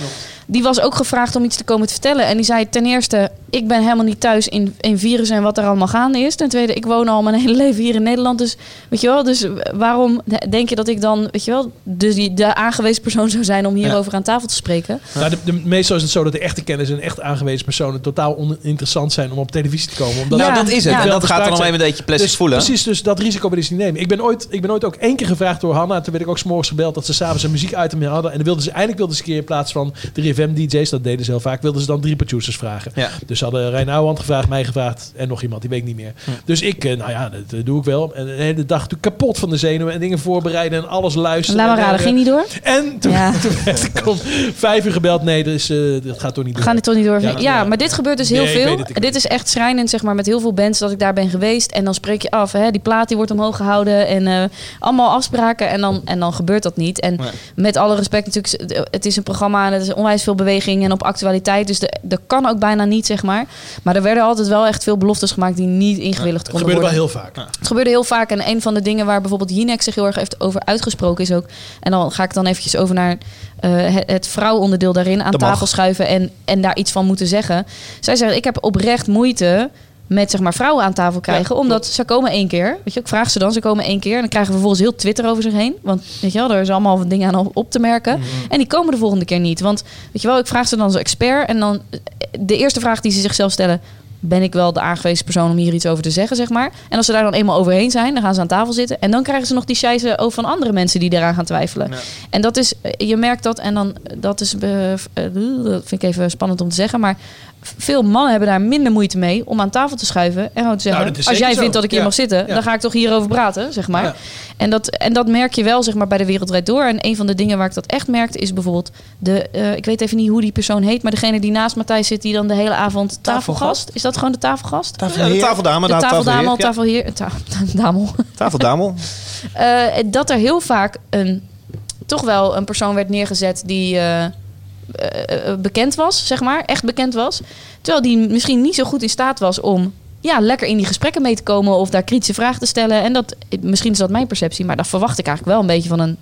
Die was ook gevraagd om iets te komen te vertellen. En die zei ten eerste, ik ben helemaal niet thuis in, in virus en wat er allemaal gaande is. Ten tweede, ik woon al mijn hele leven hier in Nederland. Dus weet je wel, dus waarom denk je dat ik dan, weet je wel, dus die, de aangewezen persoon zou zijn om hierover aan tafel te spreken? Nou, de, de, meestal is het zo dat de echte kennis en echt aangewezen personen totaal oninteressant zijn om op televisie te komen. Omdat Nou, Ja, dat is het. ja. En dat gaat dan zijn. even een beetje plastic Dus, voelen. Precies, dus dat risico wil ik niet nemen. Ik ben, ooit, ik ben ooit ook één keer gevraagd door Hanna. Toen werd ik ook s'morgens gebeld dat ze s'avonds een muziekuitem meer hadden. En dan wilden ze eindelijk wilden ze een keer in plaats van drie FM-DJ's, dat deden ze heel vaak, wilden ze dan drie producers vragen. Ja. Dus ze hadden Rijn Ouwehand gevraagd, mij gevraagd en nog iemand, die weet ik niet meer. Dus ik, eh, nou ja, dat doe ik wel. En de hele dag toen kapot van de zenuwen en dingen voorbereiden en alles luisteren. Laat maar En, raden, ging niet door? En toen, Ja. toen werd ik om vijf uur gebeld. Nee, dus, eh, dat gaat toch niet door. gaan dit toch niet door. Ja, maar dit gebeurt dus heel Nee, veel. het, dit is echt schrijnend, zeg maar, met heel veel bands dat ik daar ben geweest. En dan spreek je af, hè, die plaat die wordt omhoog gehouden. En eh, allemaal afspraken. En dan, en dan gebeurt dat niet. En Nee. met alle respect natuurlijk, het is een programma en er is onwijs veel beweging en op actualiteit. Dus de- dat kan ook bijna niet, zeg maar. Maar er werden altijd wel echt veel beloftes gemaakt die niet ingewilligd Het konden gebeurde wel worden. heel vaak. Het gebeurde heel vaak. En een van de dingen waar bijvoorbeeld Jinek zich heel erg heeft over uitgesproken is ook... En dan ga ik dan eventjes over naar eh, het, het vrouwonderdeel daarin aan Dat mag. tafel schuiven en, en daar iets van moeten zeggen. Zij zegt, ik heb oprecht moeite met zeg maar vrouwen aan tafel krijgen. omdat ze komen één keer. Weet je, ik vraag ze dan, ze komen één keer. En dan krijgen we vervolgens heel Twitter over zich heen. Want weet je wel, er is allemaal dingen aan op- op te merken. En die komen de volgende keer niet. Want weet je wel, ik vraag ze dan als expert. En dan de eerste vraag die ze zichzelf stellen... Ben ik wel de aangewezen persoon om hier iets over te zeggen, zeg maar. En als ze daar dan eenmaal overheen zijn, dan gaan ze aan tafel zitten. En dan krijgen ze nog die scheisse over van andere mensen die daaraan gaan twijfelen. En dat is, je merkt dat, en dan, dat is, eh, eh, dat vind ik even spannend om te zeggen, maar veel mannen hebben daar minder moeite mee om aan tafel te schuiven en gewoon te zeggen, Nou, als jij vindt zo. dat ik hier Ja. mag zitten, Ja. dan ga ik toch hierover praten, zeg maar. Ja. En, dat, en dat merk je wel, zeg maar, bij de Wereldrijd Door. En een van de dingen waar ik dat echt merkte, is bijvoorbeeld de, eh, ik weet even niet hoe die persoon heet, maar degene die naast Matthijs zit, die dan de hele avond tafelgast. Is dat gewoon de tafelgast? Ja, de tafeldame, de tafeldame, tafelheer. tafelheer, ta, damel. Tafeldamel. Eh, dat er heel vaak een, toch wel een persoon werd neergezet die eh, eh, eh, bekend was, zeg maar, echt bekend was. Terwijl die misschien niet zo goed in staat was om ja, lekker in die gesprekken mee te komen of daar kritische vragen te stellen. En dat, misschien is dat mijn perceptie, maar dat verwacht ik eigenlijk wel een beetje van een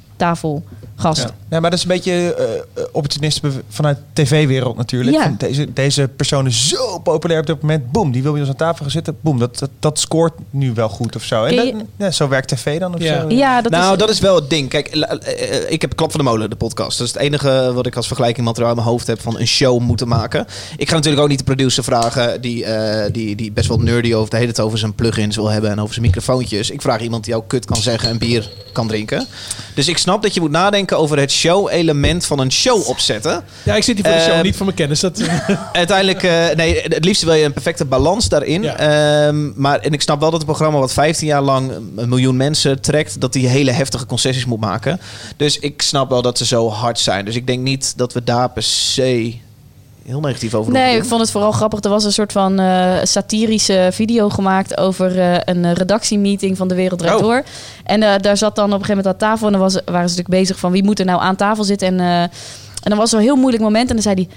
tafelgast. Ja. Ja, maar dat is een beetje eh opportunisme vanuit tv-wereld natuurlijk. Ja. Van Deze, deze persoon is zo populair op dit moment. Boom, die wil weer eens aan tafel gaan zitten. Boom, dat, dat, dat scoort nu wel goed of zo. En Ken je- dat- ja, zo werkt tv dan of Ja. zo. Ja, dat nou, is, dat is wel het ding. Kijk, eh, eh, ik heb Klap van de Molen, de podcast. Dat is het enige wat ik als vergelijking materiaal in mijn hoofd heb van een show moeten maken. Ik ga natuurlijk ook niet de producer vragen die, eh, die, die best wel nerdy over de hele tijd over zijn plugins wil hebben en over zijn microfoontjes. Ik vraag iemand die ook kut kan zeggen en bier kan drinken. Dus ik snap dat je moet nadenken over het show-element van een show opzetten. Ja, ik zit hier voor de show, Ehm, niet voor mijn kennis. Dat, Uiteindelijk, eh, nee, het liefst wil je een perfecte balans daarin. Ja. Ehm, maar en ik snap wel dat een programma wat 15 jaar lang een miljoen mensen trekt, dat die hele heftige concessies moet maken. Dus ik snap wel dat ze zo hard zijn. Dus ik denk niet dat we daar per se heel negatief over Nee, ik vond het vooral grappig. Er was een soort van eh, satirische video gemaakt over eh, een eh, redactiemeeting van de Wereld Draait Oh. Door. En daar zat dan op een gegeven moment aan tafel en dan was, waren ze natuurlijk bezig van wie moet er nou aan tafel zitten. En, en dan was een heel moeilijk moment en dan zei hij,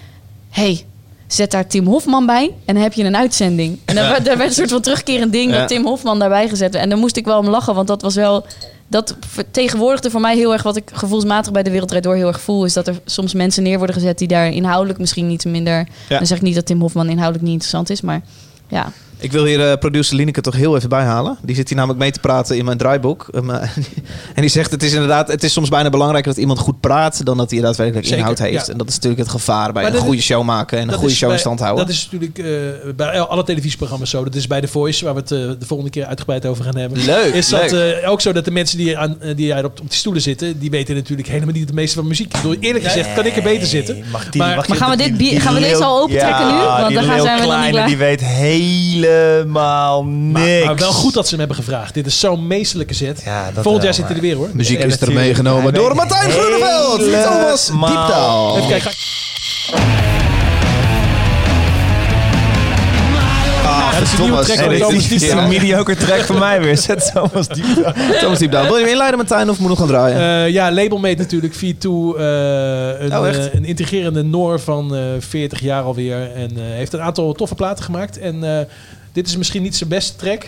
hey, zet daar Tim Hofman bij en dan heb je een uitzending. En dan werd, daar werd een soort van terugkerend ding Ja. dat Tim Hofman daarbij gezet werd. En dan moest ik wel om lachen, want dat was wel... Dat vertegenwoordigde voor mij heel erg wat ik gevoelsmatig bij de Wereldrijd Door heel erg voel. Is dat er soms mensen neer worden gezet die daar inhoudelijk misschien iets minder... Ja. Dan zeg ik niet dat Tim Hofman inhoudelijk niet interessant is, maar ja. Ik wil hier eh, producer Lineke toch heel even bijhalen. Die zit hier namelijk mee te praten in mijn draaiboek. Um, eh, en die zegt, het is inderdaad, het is soms bijna belangrijker dat iemand goed praat dan dat hij daadwerkelijk Zeker, inhoud heeft. ja. En dat is natuurlijk het gevaar bij Maar een goede is- show maken en een goede show in bij- stand houden. Dat is natuurlijk eh, bij alle televisieprogramma's zo. Dat is bij The Voice, waar we het de volgende keer uitgebreid over gaan hebben. Leuk, Is dat leuk. eh, ook zo dat de mensen die, aan, die op, op die stoelen zitten, die weten natuurlijk helemaal niet het meeste van muziek. Ik bedoel, eerlijk gezegd kan ik er beter zitten. Mag die, Maar- mag Maar gaan we dit die- gaan we deze al opentrekken nu? Want die dan gaan- zijn we nog niet. Die weet helemaal Maar, niks. maar wel goed dat ze hem hebben gevraagd. Dit is zo'n meestelijke zet. Ja, dat Volgend jaar zit hij er weer hoor. Muziek is er meegenomen door Martijn Groeneveld. Thomas Dieptaal. Even kijken. Ah, dat is een nieuwe track Hey, van Thomas is- Dit is een mediocre track voor mij weer. Zet Thomas Dieptaal. Thomas Dieptaal. Wil je hem inleiden Martijn of moet nog gaan draaien? Eh, ja, Labelmate natuurlijk. V2, eh, een, Oh, eh, een integrerende Noor van eh 40 jaar alweer. En eh, heeft een aantal toffe platen gemaakt. En eh, dit is misschien niet zijn beste track.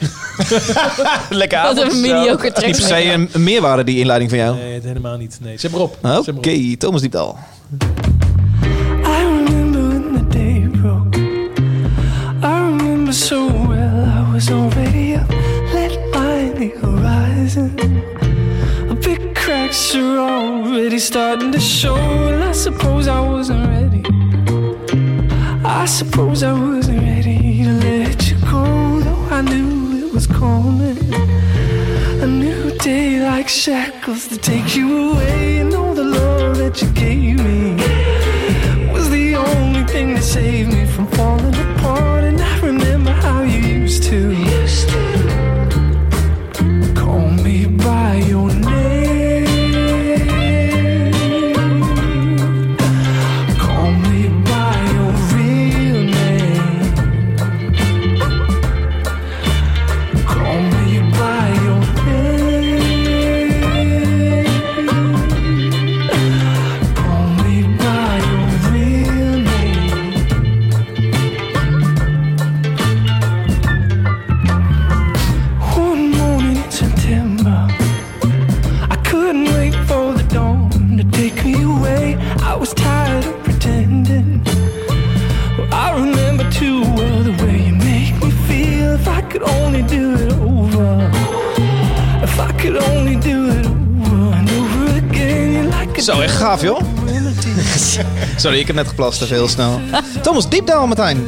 Lekker aan. Wat een mediocre track. Niet per se een, een meerwaarde, die inleiding van jou. Nee, het helemaal niet. Nee, zet maar op. Oké, okay, okay, Thomas Diepdal. I remember when the day broke. I remember so well I was already up. Let by the horizon. A big cracks are already starting to show. And I suppose I wasn't ready. I suppose I wasn't ready. I knew it was coming. A new day like shackles to take you away, and all the love that you gave me was the only thing that saved me from falling apart. And I remember how you used to Zo, echt gaaf, joh. Sorry, ik heb net geplast, even heel snel. Thomas, diep down, Martijn.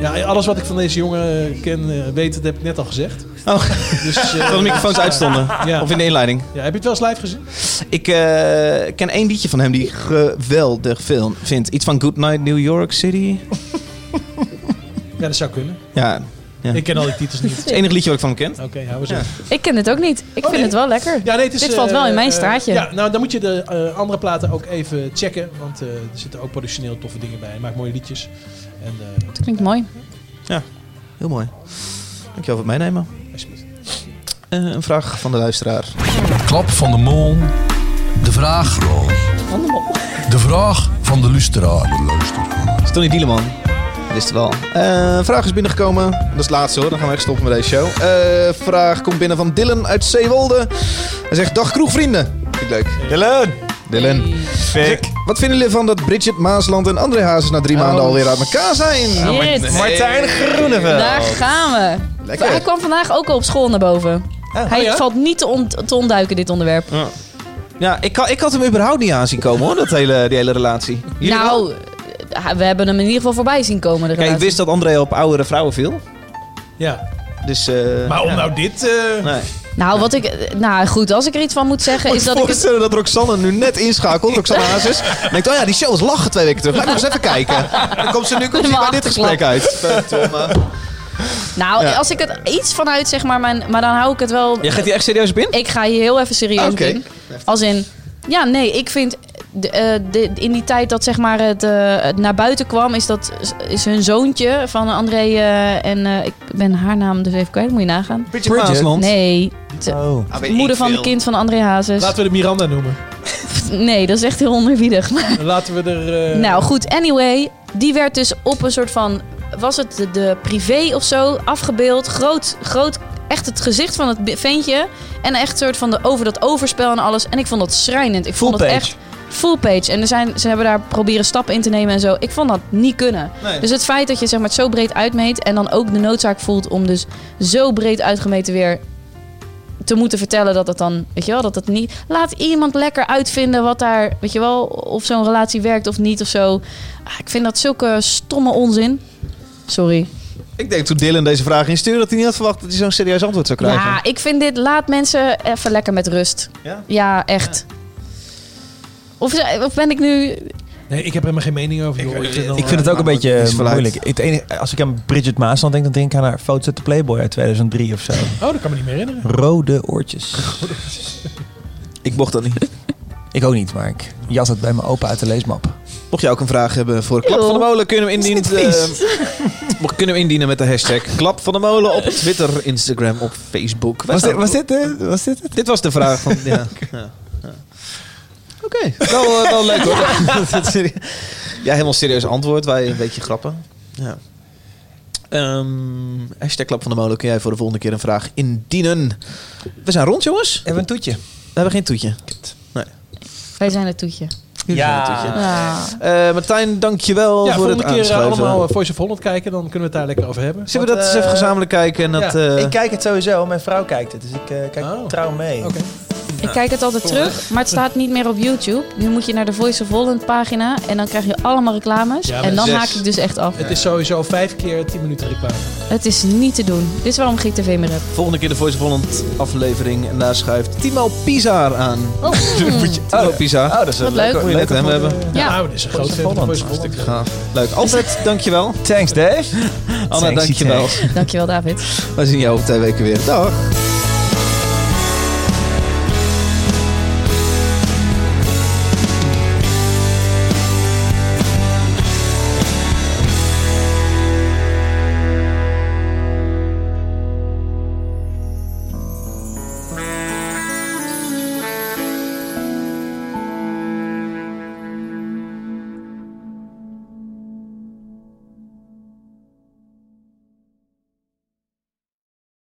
Ja, alles wat ik van deze jongen ken, eh, weet, dat heb ik net al gezegd. Oh, Dus, dat de microfoons uitstonden. Ja. Of in de inleiding. Ja, heb je het wel eens live gezien? Ik eh, ken één liedje van hem die ik geweldig film vind. Iets van Good Night New York City. Ja, dat zou kunnen. Ja, ja. Ik ken al die titels niet. het is het enige liedje wat ik van hem ken. Oké, hou eens Ja. Ik ken het ook niet. Ik vind nee. het wel lekker. Ja, nee, het is, Dit valt wel in mijn eh, straatje. ja, nou, dan moet je de eh, andere platen ook even checken. Want eh, er zitten ook productioneel toffe dingen bij. Hij maakt mooie liedjes. En, eh, Dat klinkt mooi. Heel mooi. Dankjewel voor het meenemen. alsjeblieft. Eh, een vraag van de luisteraar. Klap van de mol. De vraag. De vraag van de luisteraar. Tony Dieleman. Wist het wel. Eh, een vraag is binnengekomen. Dat is het laatste hoor. Dan gaan we echt stoppen met deze show. Eh, vraag komt binnen van Dylan uit Zeewolde. Hij zegt: Dag kroegvrienden. Vind ik leuk. Dylan! Dylan. Hij zegt, Wat vinden jullie ervan dat Bridget Maasland en André Hazes na drie maanden alweer uit elkaar zijn? Shit. Martijn Groeneveld. Daar gaan we. Lekker. Hij kwam vandaag ook al op school naar boven. Hij Oh, ja? valt niet te, te ontduiken, dit onderwerp. Ja, ik, kan- ik had hem überhaupt niet aan zien komen hoor, dat hele, die hele relatie. Jullie nou, we hebben hem in ieder geval voorbij zien komen. De Kijk, ik wist dat André op oudere vrouwen viel. Ja. Dus, eh, Maar om ja. nou dit... eh, Nee. Nou, wat ik, nou goed, als ik er iets van moet zeggen, Moet is dat ik het... voorstellen dat Roxanne nu net inschakelt, Roxanne Hazes. En denkt, oh ja, die show was lachen twee weken terug. Laat ik nog eens even kijken. Dan komt ze nu komt bij dit gesprek uit. Nou, Ja. als ik het iets vanuit zeg maar, mijn, maar dan hou ik het wel. Jij gaat hier echt serieus in? Ik ga hier heel even serieus Oké. in. Als in, ja, nee, ik vind de, eh, de- in die tijd dat zeg maar het, eh, het naar buiten kwam, is dat is hun zoontje van André eh, en eh, ik ben haar naam dus even kwijt, moet je nagaan. Bridget Maasland. Nee, de Oh. Ah, moeder van het kind van André Hazes. Laten we de Miranda noemen. Nee, dat is echt heel onderwiedig. Laten we er... eh, nou goed, anyway, die werd dus op een soort van, was het de, de privé of zo, afgebeeld. Groot, groot, echt het gezicht van het ventje. En echt soort van de, over dat overspel en alles. En ik vond dat schrijnend. Ik Full vond het echt full page. En er zijn, ze hebben daar proberen stappen in te nemen en zo. Ik vond dat niet kunnen. Nee. Dus het feit dat je zeg maar, het zo breed uitmeet en dan ook de noodzaak voelt om dus zo breed uitgemeten weer te moeten vertellen dat het dan, weet je wel, dat het niet. Laat iemand lekker uitvinden wat daar, weet je wel, of zo'n relatie werkt of niet of zo. Ah, Ik vind dat zulke stomme onzin. Sorry. Ik denk toen Dylan deze vraag instuurde dat hij niet had verwacht dat hij zo'n serieus antwoord zou krijgen. Ja, ik vind dit, laat mensen even lekker met rust. Ja? Ja, echt. Of, of ben ik nu. Nee, ik heb er maar geen mening over. joh. Ik, vind, dan, Ik vind het ook een beetje vanuit. moeilijk. Het enige, als ik aan Bridget Maasland denk, dan denk ik aan haar foto's uit de Playboy uit 2003 of zo. Oh, dat kan me niet meer herinneren. Rode oortjes. Ik mocht dat niet. Ik ook niet, maar ik jas het bij mijn opa uit de leesmap. Mocht je ook een vraag hebben voor Klap van de Molen, kunnen we indienen, eh, mocht- kunnen we indienen met de hashtag Klap van de Molen op Twitter, Instagram, op Facebook. Was dit, was dit, eh, was dit het? Dit was de vraag van. Ja. ja, ja. Oké, wel, eh, wel leuk hoor. Ja, helemaal serieus antwoord. Wij een beetje grappen. Ja. Ehm, hashtag Klap van de Molen. Kun jij voor de volgende keer een vraag indienen? We zijn rond, jongens. Hebben we een toetje? We hebben geen toetje. Nee. Wij zijn het toetje. Ja. Ja. Eh, Martijn, dankjewel Ja, voor het volgende keer eh, allemaal Voice of Holland kijken. Dan kunnen we het daar lekker over hebben. Zullen we dat eens even gezamenlijk kijken? En dat, ja, eh, Ik kijk het sowieso, mijn vrouw kijkt het. Dus ik kijk Oh. trouw mee. Oké. Ik kijk het altijd terug, maar het staat niet meer op YouTube. Nu moet je naar de Voice of Holland pagina en dan krijg je allemaal reclames. Ja, en dan zes. haak ik dus echt af. Het is sowieso vijf keer 10 minuten reclame. Het is niet te doen. Dit is waarom ik geen tv meer heb. volgende keer de Voice of Holland aflevering. En daar schuift Timo Pizar aan. Oh, Timo Pizar. Oh, dat is Wat een leuk. leuke- Moet je net leuke hem hebben. Ja. Nou, dit is een groot fan van Holland. Voice of Holland. Gaaf. Leuk. Alfred, dankjewel. Thanks, Dave. Anna, Thanks, dankjewel. dankjewel David. Wij zien jou over twee weken weer. Dag.